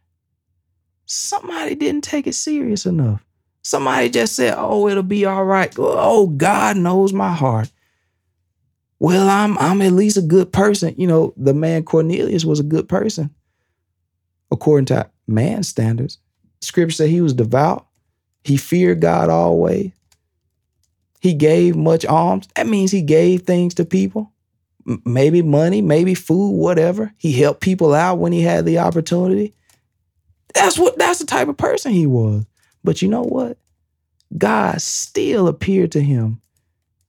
Somebody didn't take it serious enough. Somebody just said, Oh, it'll be all right. Oh, God knows my heart. Well, I'm I'm at least a good person. You know, the man Cornelius was a good person according to man's standards. Scripture said he was devout. He feared God always. He gave much alms. That means he gave things to people. M- maybe money, maybe food, whatever. He helped people out when he had the opportunity. That's what that's the type of person he was. But you know what? God still appeared to him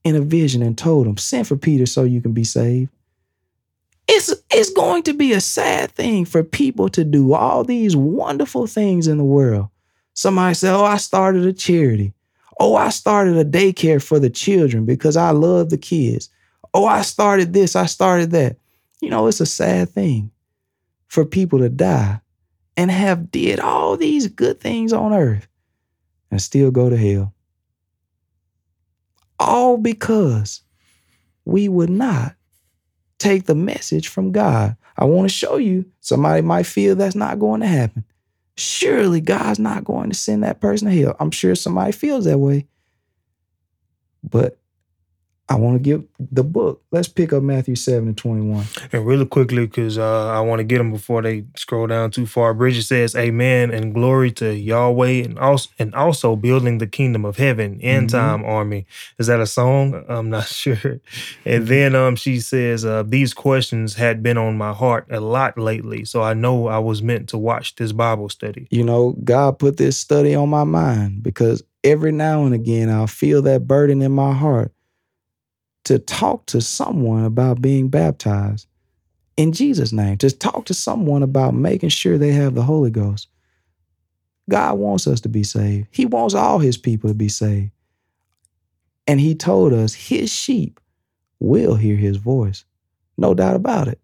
in a vision and told him, Send for Peter so you can be saved. It's, it's going to be a sad thing for people to do all these wonderful things in the world. Somebody said, Oh, I started a charity. Oh, I started a daycare for the children because I love the kids. Oh, I started this, I started that. You know, it's a sad thing for people to die and have did all these good things on earth and still go to hell. All because we would not take the message from God. I want to show you somebody might feel that's not going to happen. Surely God's not going to send that person to hell. I'm sure somebody feels that way. But I want to give the book. Let's pick up Matthew 7 and 21. And really quickly, because uh, I want to get them before they scroll down too far. Bridget says, Amen and glory to Yahweh and also, and also building the kingdom of heaven, end time army. Is that a song? I'm not sure. And then um, she says, uh, These questions had been on my heart a lot lately. So I know I was meant to watch this Bible study. You know, God put this study on my mind because every now and again I'll feel that burden in my heart to talk to someone about being baptized in Jesus' name, to talk to someone about making sure they have the Holy Ghost. God wants us to be saved. He wants all his people to be saved. And he told us his sheep will hear his voice. No doubt about it.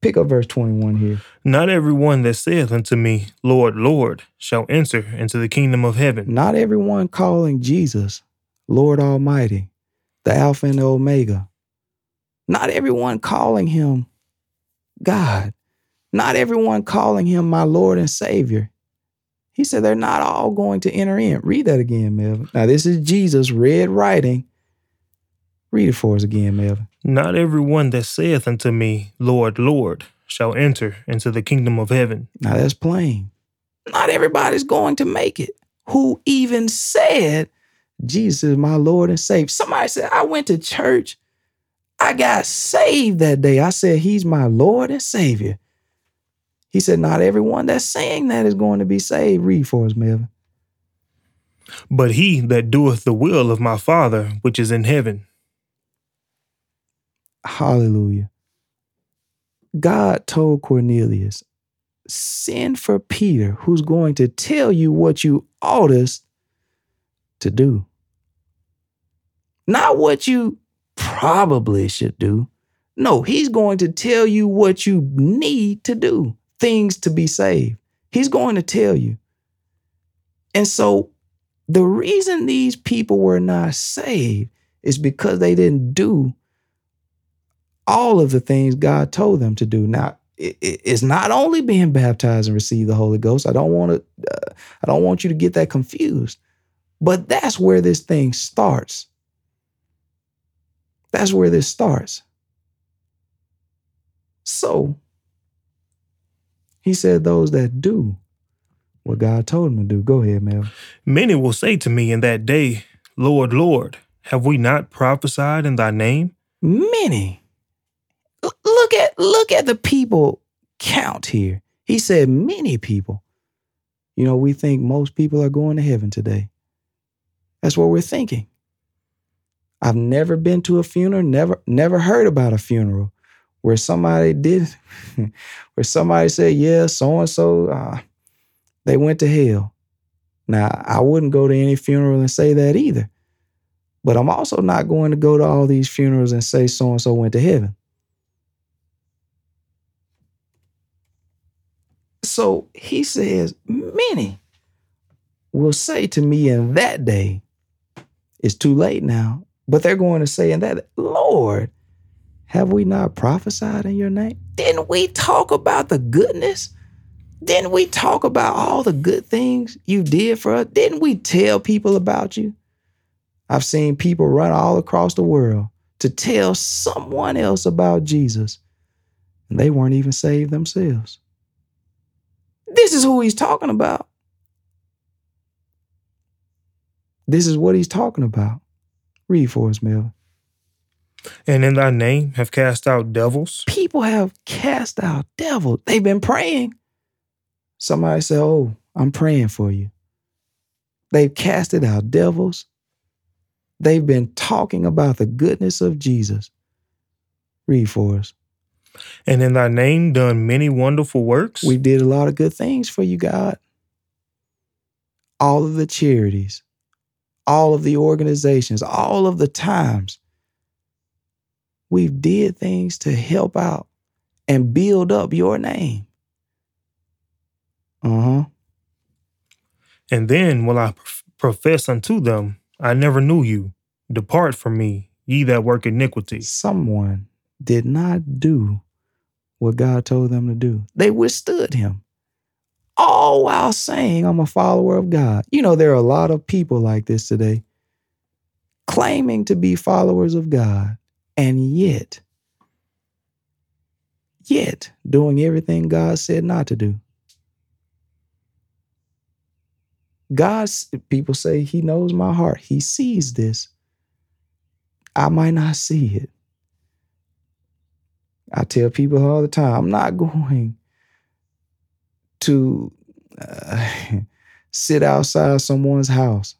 Pick up verse 21 here. Not everyone that saith unto me, Lord, Lord, shall enter into the kingdom of heaven. Not everyone calling Jesus Lord Almighty, the Alpha and the Omega. Not everyone calling him God. Not everyone calling him my Lord and Savior. He said they're not all going to enter in. Read that again, Melvin. Now, this is Jesus, red writing. Read it for us again, Melvin. Not everyone that saith unto me, Lord, Lord, shall enter into the kingdom of heaven. Now, that's plain. Not everybody's going to make it. Who even said, Jesus is my Lord and Savior? Somebody said, I went to church. I got saved that day. I said, He's my Lord and Savior. He said, Not everyone that's saying that is going to be saved. Read for us, Melvin. But he that doeth the will of my Father which is in heaven. Hallelujah. God told Cornelius, send for Peter, who's going to tell you what you ought us to do. Not what you probably should do. No, he's going to tell you what you need to do, things to be saved. He's going to tell you. And so the reason these people were not saved is because they didn't do all of the things God told them to do. Now, it's not only being baptized and receive the Holy Ghost. I don't want to. Uh, I don't want you to get that confused. But that's where this thing starts. That's where this starts. So he said, "Those that do what God told him to do. Go ahead, Mel. Many will say to me in that day, Lord, Lord, have we not prophesied in thy name? Many. L- look at look at the people count here. He said many people. You know, we think most people are going to heaven today. That's what we're thinking. I've never been to a funeral, never never heard about a funeral where somebody did where somebody said, "Yeah, so and so they went to hell." Now, I wouldn't go to any funeral and say that either. But I'm also not going to go to all these funerals and say so and so went to heaven. So he says, Many will say to me in that day, it's too late now, but they're going to say in that, Lord, have we not prophesied in your name? Didn't we talk about the goodness? Didn't we talk about all the good things you did for us? Didn't we tell people about you? I've seen people run all across the world to tell someone else about Jesus, and they weren't even saved themselves. This is who he's talking about. This is what he's talking about. Read for us, Melvin. And in thy name have cast out devils. People have cast out devils. They've been praying. Somebody said, Oh, I'm praying for you. They've casted out devils. They've been talking about the goodness of Jesus. Read for us. And in thy name done many wonderful works. We did a lot of good things for you, God. All of the charities, all of the organizations, all of the times we've did things to help out and build up your name. Uh huh. And then will I profess unto them, I never knew you. Depart from me, ye that work iniquity. Someone did not do what God told them to do. They withstood him, all while saying, I'm a follower of God. You know, there are a lot of people like this today, claiming to be followers of God, and yet, yet doing everything God said not to do. God's people say he knows my heart. He sees this. I might not see it. I tell people all the time, I'm not going to uh, sit outside someone's house,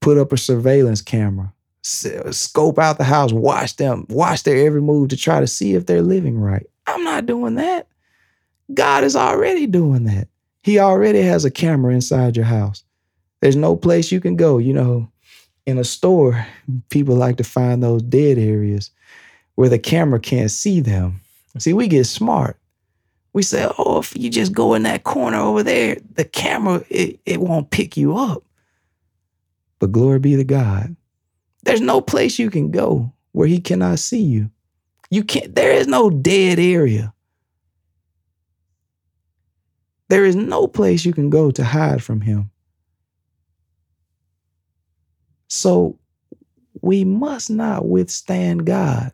put up a surveillance camera, scope out the house, watch them, watch their every move to try to see if they're living right. I'm not doing that. God is already doing that. He already has a camera inside your house. There's no place you can go. You know, in a store, people like to find those dead areas where the camera can't see them. See, we get smart. We say, oh, if you just go in that corner over there, the camera, it, it won't pick you up. But glory be to God. There's no place you can go where he cannot see you. You can't, there is no dead area. There is no place you can go to hide from him. So we must not withstand God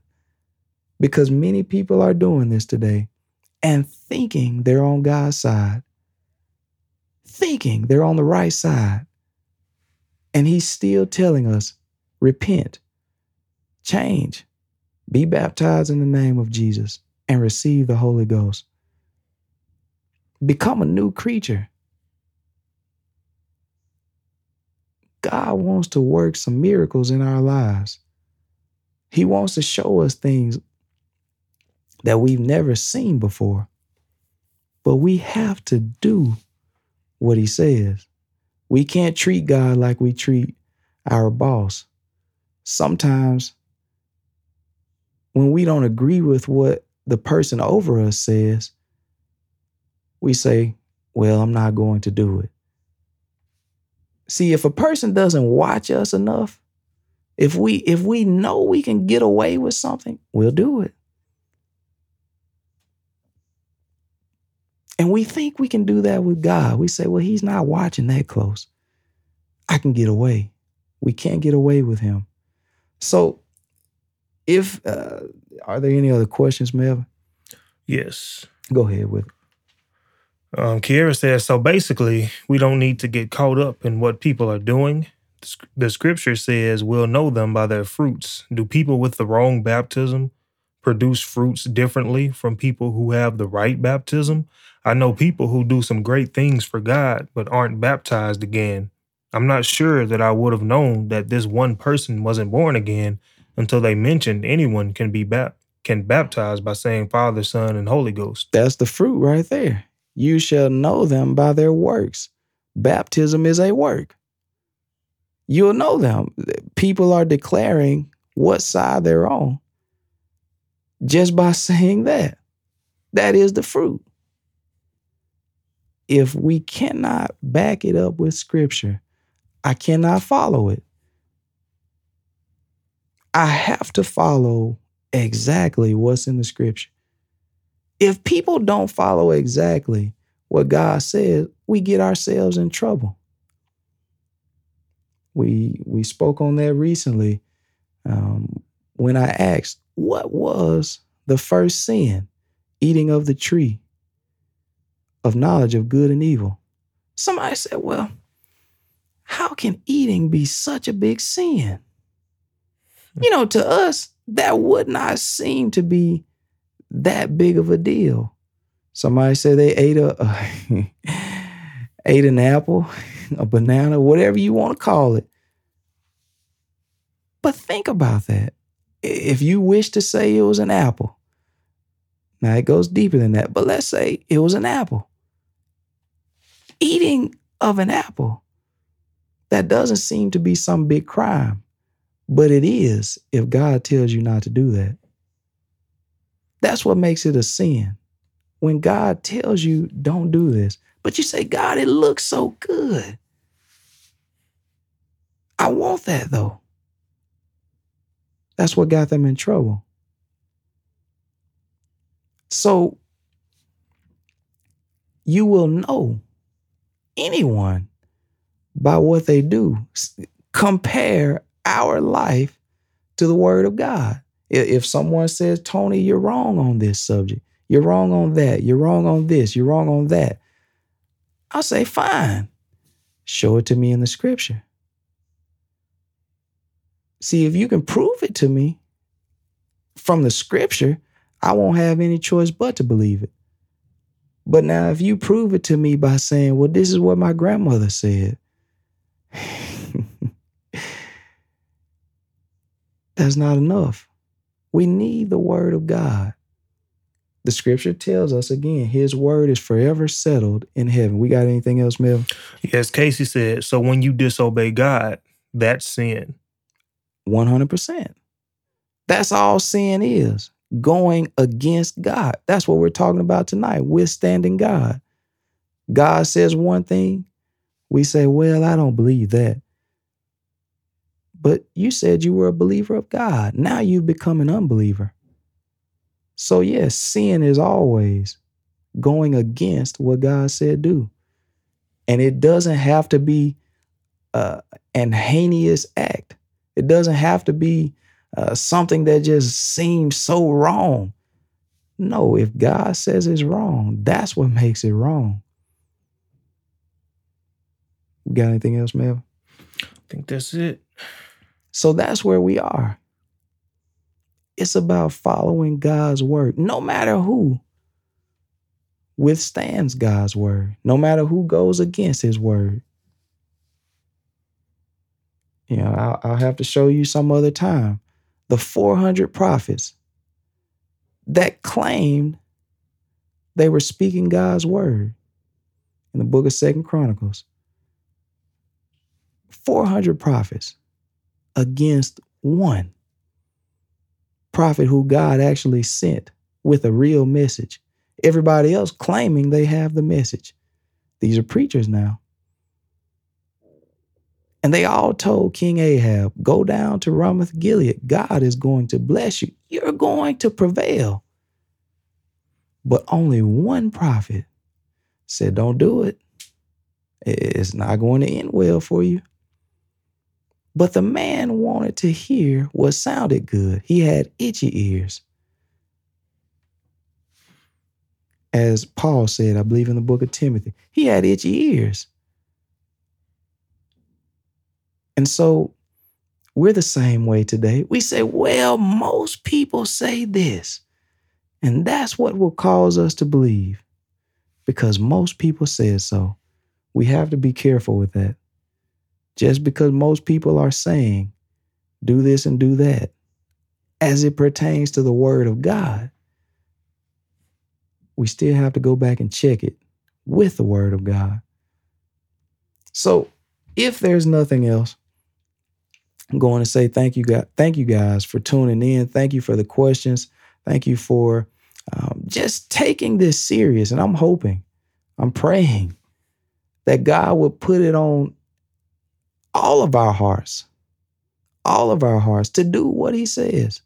because many people are doing this today and thinking they're on God's side, thinking they're on the right side. And He's still telling us repent, change, be baptized in the name of Jesus, and receive the Holy Ghost. Become a new creature. God wants to work some miracles in our lives. He wants to show us things that we've never seen before. But we have to do what he says. We can't treat God like we treat our boss. Sometimes, when we don't agree with what the person over us says, we say, Well, I'm not going to do it. See, if a person doesn't watch us enough, if we if we know we can get away with something, we'll do it. And we think we can do that with God. We say, well, he's not watching that close. I can get away. We can't get away with him. So, if uh, are there any other questions, Melvin? Yes. Go ahead with it. Um, Kiera says, so basically, we don't need to get caught up in what people are doing. The scripture says we'll know them by their fruits. Do people with the wrong baptism produce fruits differently from people who have the right baptism? I know people who do some great things for God but aren't baptized again. I'm not sure that I would have known that this one person wasn't born again until they mentioned anyone can be bap- can baptize by saying Father, Son, and Holy Ghost. That's the fruit right there. You shall know them by their works. Baptism is a work. You'll know them. People are declaring what side they're on just by saying that. That is the fruit. If we cannot back it up with scripture, I cannot follow it. I have to follow exactly what's in the scripture. If people don't follow exactly what God says, we get ourselves in trouble. We we spoke on that recently um, when I asked, "What was the first sin? Eating of the tree of knowledge of good and evil." Somebody said, "Well, how can eating be such a big sin?" Hmm. You know, to us, that would not seem to be that big of a deal. Somebody said they ate a, a ate an apple, a banana, whatever you want to call it. But think about that. If you wish to say it was an apple, now it goes deeper than that, but let's say it was an apple. Eating of an apple, that doesn't seem to be some big crime, but it is if God tells you not to do that. That's what makes it a sin. When God tells you, don't do this, but you say, God, it looks so good. I want that though. That's what got them in trouble. So you will know anyone by what they do. Compare our life to the Word of God. If someone says, Tony, you're wrong on this subject, you're wrong on that, you're wrong on this, you're wrong on that, I'll say, fine, show it to me in the scripture. See, if you can prove it to me from the scripture, I won't have any choice but to believe it. But now, if you prove it to me by saying, well, this is what my grandmother said, that's not enough. We need the word of God. The scripture tells us again, his word is forever settled in heaven. We got anything else, Mel? Yes, Casey said, so when you disobey God, that's sin. 100%. That's all sin is going against God. That's what we're talking about tonight, withstanding God. God says one thing, we say, Well, I don't believe that. But you said you were a believer of God. Now you've become an unbeliever. So, yes, sin is always going against what God said do. And it doesn't have to be uh, an heinous act. It doesn't have to be uh, something that just seems so wrong. No, if God says it's wrong, that's what makes it wrong. Got anything else, Mel? I think that's it. So that's where we are. It's about following God's word, no matter who withstands God's word, no matter who goes against his word. You know, I'll, I'll have to show you some other time. The 400 prophets that claimed they were speaking God's word in the book of Second Chronicles. 400 prophets against one prophet who God actually sent with a real message. Everybody else claiming they have the message. These are preachers now. And they all told King Ahab, Go down to Ramoth Gilead. God is going to bless you. You're going to prevail. But only one prophet said, Don't do it. It's not going to end well for you. But the man wanted to hear what sounded good. He had itchy ears. as Paul said, I believe in the book of Timothy, he had itchy ears. And so we're the same way today. We say, well, most people say this. And that's what will cause us to believe because most people said so. We have to be careful with that. Just because most people are saying, do this and do that, as it pertains to the word of God, we still have to go back and check it with the word of God. So, if there's nothing else, I'm going to say thank you, guys. Thank you guys for tuning in. Thank you for the questions. Thank you for um, just taking this serious. And I'm hoping, I'm praying that God would put it on all of our hearts, all of our hearts to do what He says.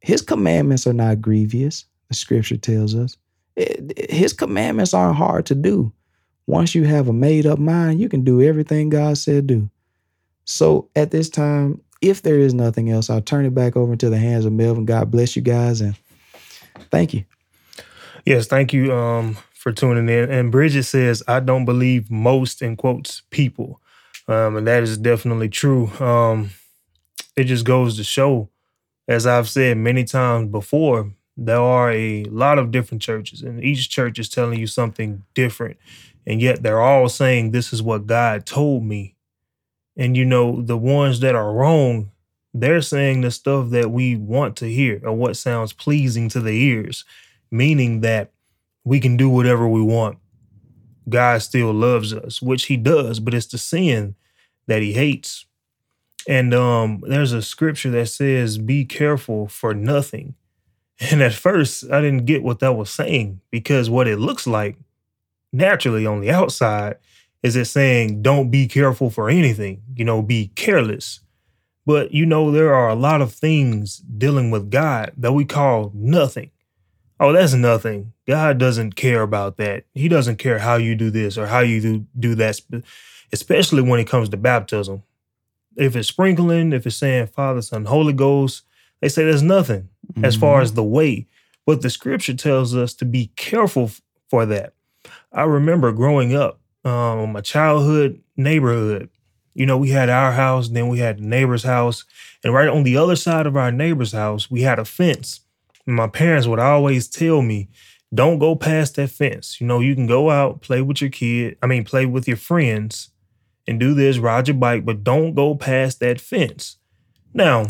His commandments are not grievous, the scripture tells us. his commandments aren't hard to do. Once you have a made up mind, you can do everything God said do. So at this time, if there is nothing else, I'll turn it back over into the hands of Melvin. God bless you guys and thank you. Yes, thank you um, for tuning in. And Bridget says, I don't believe most, in quotes, people. Um, and that is definitely true. Um, it just goes to show, as I've said many times before, there are a lot of different churches, and each church is telling you something different. And yet they're all saying, This is what God told me. And you know, the ones that are wrong, they're saying the stuff that we want to hear or what sounds pleasing to the ears, meaning that we can do whatever we want. God still loves us, which he does, but it's the sin that he hates. And um, there's a scripture that says, Be careful for nothing. And at first, I didn't get what that was saying because what it looks like naturally on the outside is it saying, Don't be careful for anything, you know, be careless. But you know, there are a lot of things dealing with God that we call nothing. Oh, that's nothing. God doesn't care about that. He doesn't care how you do this or how you do, do that, especially when it comes to baptism. If it's sprinkling, if it's saying Father, Son, Holy Ghost, they say there's nothing mm-hmm. as far mm-hmm. as the way. But the scripture tells us to be careful for that. I remember growing up, um, my childhood neighborhood, you know, we had our house, then we had the neighbor's house. And right on the other side of our neighbor's house, we had a fence my parents would always tell me, don't go past that fence. You know, you can go out, play with your kid, I mean, play with your friends and do this, ride your bike, but don't go past that fence. Now,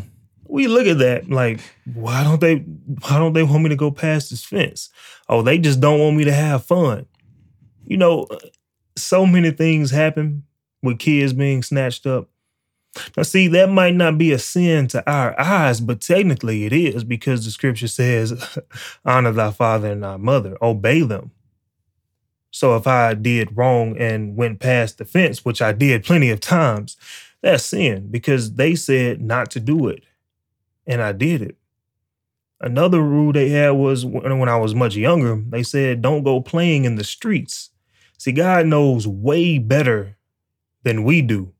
we look at that like, why don't they why don't they want me to go past this fence? Oh, they just don't want me to have fun. You know, so many things happen with kids being snatched up. Now, see, that might not be a sin to our eyes, but technically it is because the scripture says, honor thy father and thy mother, obey them. So if I did wrong and went past the fence, which I did plenty of times, that's sin because they said not to do it. And I did it. Another rule they had was when I was much younger, they said, don't go playing in the streets. See, God knows way better than we do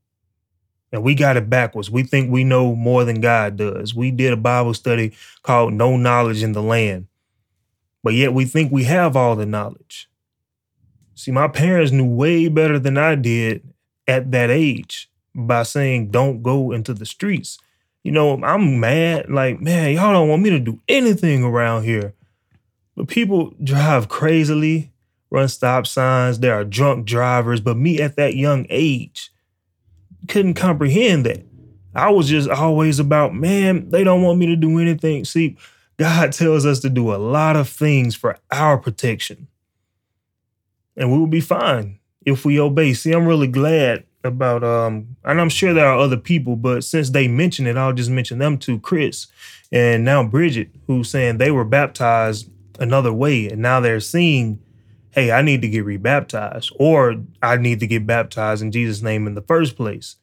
and we got it backwards. We think we know more than God does. We did a Bible study called No Knowledge in the Land, but yet we think we have all the knowledge. See, my parents knew way better than I did at that age by saying, don't go into the streets. You know, I'm mad, like, man, y'all don't want me to do anything around here. But people drive crazily, run stop signs, there are drunk drivers. But me at that young age, couldn't comprehend that. I was just always about, man, they don't want me to do anything. See, God tells us to do a lot of things for our protection. And we will be fine if we obey. See, I'm really glad about um and I'm sure there are other people, but since they mentioned it, I'll just mention them to Chris and now Bridget, who's saying they were baptized another way, and now they're seeing hey, I need to get rebaptized, or I need to get baptized in Jesus' name in the first place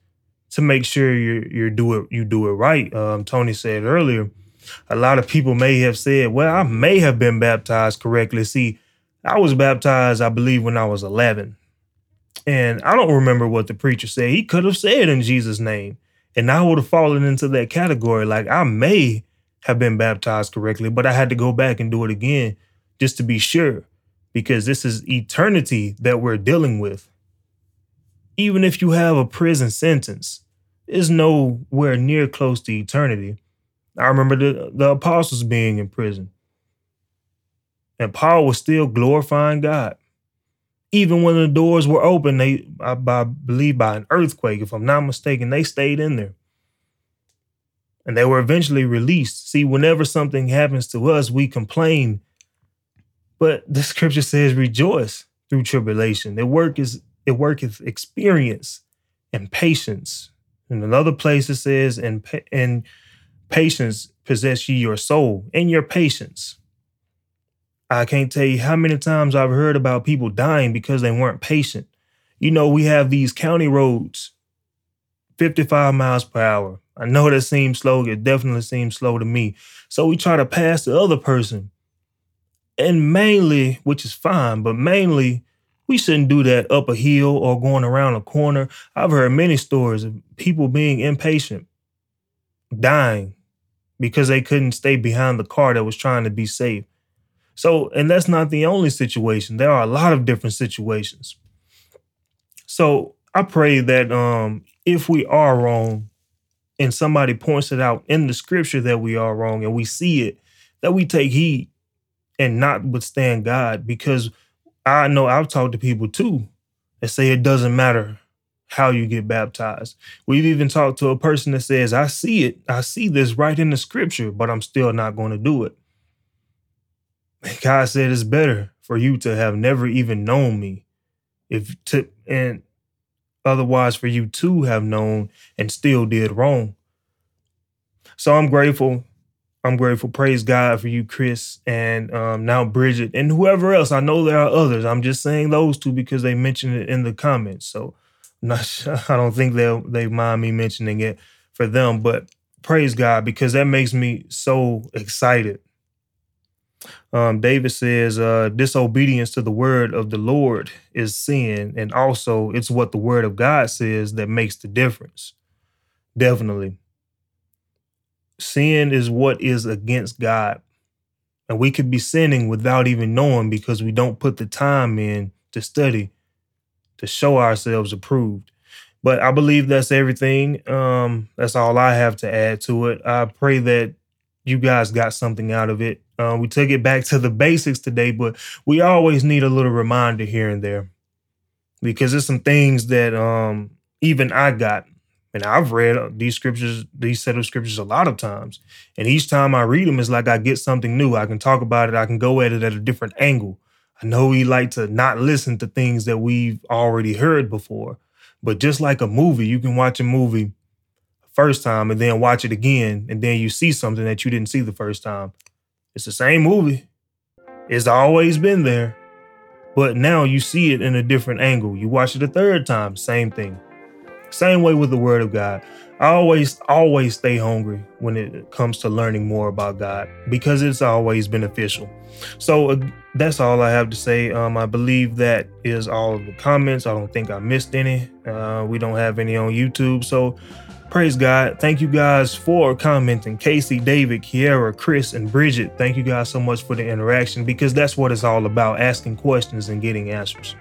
to make sure you you do it you do it right. Um, Tony said earlier, a lot of people may have said, "Well, I may have been baptized correctly." See, I was baptized, I believe, when I was 11, and I don't remember what the preacher said. He could have said in Jesus' name, and I would have fallen into that category. Like I may have been baptized correctly, but I had to go back and do it again just to be sure. Because this is eternity that we're dealing with. Even if you have a prison sentence, it's nowhere near close to eternity. I remember the, the apostles being in prison. And Paul was still glorifying God. Even when the doors were open, they I, I believe by an earthquake, if I'm not mistaken, they stayed in there. And they were eventually released. See, whenever something happens to us, we complain. But the scripture says rejoice through tribulation. It work is it worketh experience and patience. In another place it says, and, and patience possess ye your soul and your patience. I can't tell you how many times I've heard about people dying because they weren't patient. You know, we have these county roads, 55 miles per hour. I know that seems slow. It definitely seems slow to me. So we try to pass the other person. And mainly, which is fine, but mainly we shouldn't do that up a hill or going around a corner. I've heard many stories of people being impatient, dying because they couldn't stay behind the car that was trying to be safe. So, and that's not the only situation. There are a lot of different situations. So, I pray that um if we are wrong and somebody points it out in the scripture that we are wrong and we see it, that we take heed and not withstand God because I know I've talked to people too that say it doesn't matter how you get baptized. We've even talked to a person that says, I see it, I see this right in the scripture, but I'm still not going to do it. God said it's better for you to have never even known me. If to and otherwise for you to have known and still did wrong. So I'm grateful I'm grateful. Praise God for you, Chris, and um, now Bridget, and whoever else. I know there are others. I'm just saying those two because they mentioned it in the comments. So, not sure, I don't think they'll they mind me mentioning it for them. But praise God because that makes me so excited. Um, David says, uh, disobedience to the word of the Lord is sin, and also it's what the word of God says that makes the difference. Definitely sin is what is against God. And we could be sinning without even knowing because we don't put the time in to study, to show ourselves approved. But I believe that's everything. Um, that's all I have to add to it. I pray that you guys got something out of it. Uh, we took it back to the basics today, but we always need a little reminder here and there because there's some things that um, even I got and I've read these scriptures, these set of scriptures a lot of times. And each time I read them, it's like I get something new. I can talk about it. I can go at it at a different angle. I know we like to not listen to things that we've already heard before. But just like a movie, you can watch a movie first time and then watch it again. And then you see something that you didn't see the first time. It's the same movie. It's always been there. But now you see it in a different angle. You watch it a third time, same thing. Same way with the word of God. I always, always stay hungry when it comes to learning more about God because it's always beneficial. So uh, that's all I have to say. Um, I believe that is all of the comments. I don't think I missed any. Uh, we don't have any on YouTube. So praise God. Thank you guys for commenting. Casey, David, Kiera, Chris, and Bridget. Thank you guys so much for the interaction because that's what it's all about asking questions and getting answers.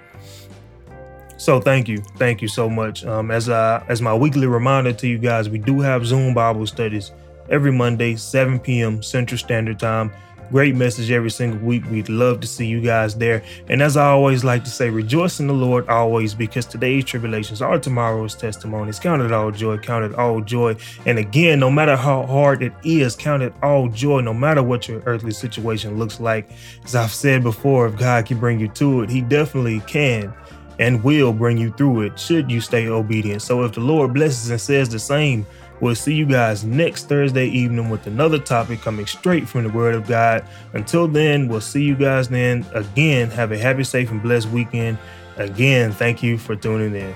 So thank you, thank you so much. Um, as uh, as my weekly reminder to you guys, we do have Zoom Bible studies every Monday, 7 p.m. Central Standard Time. Great message every single week. We'd love to see you guys there. And as I always like to say, rejoice in the Lord always, because today's tribulations are tomorrow's testimonies. Count it all joy, count it all joy. And again, no matter how hard it is, count it all joy, no matter what your earthly situation looks like. As I've said before, if God can bring you to it, He definitely can and will bring you through it should you stay obedient. So if the Lord blesses and says the same, we'll see you guys next Thursday evening with another topic coming straight from the Word of God. Until then, we'll see you guys then. Again, have a happy, safe, and blessed weekend. Again, thank you for tuning in.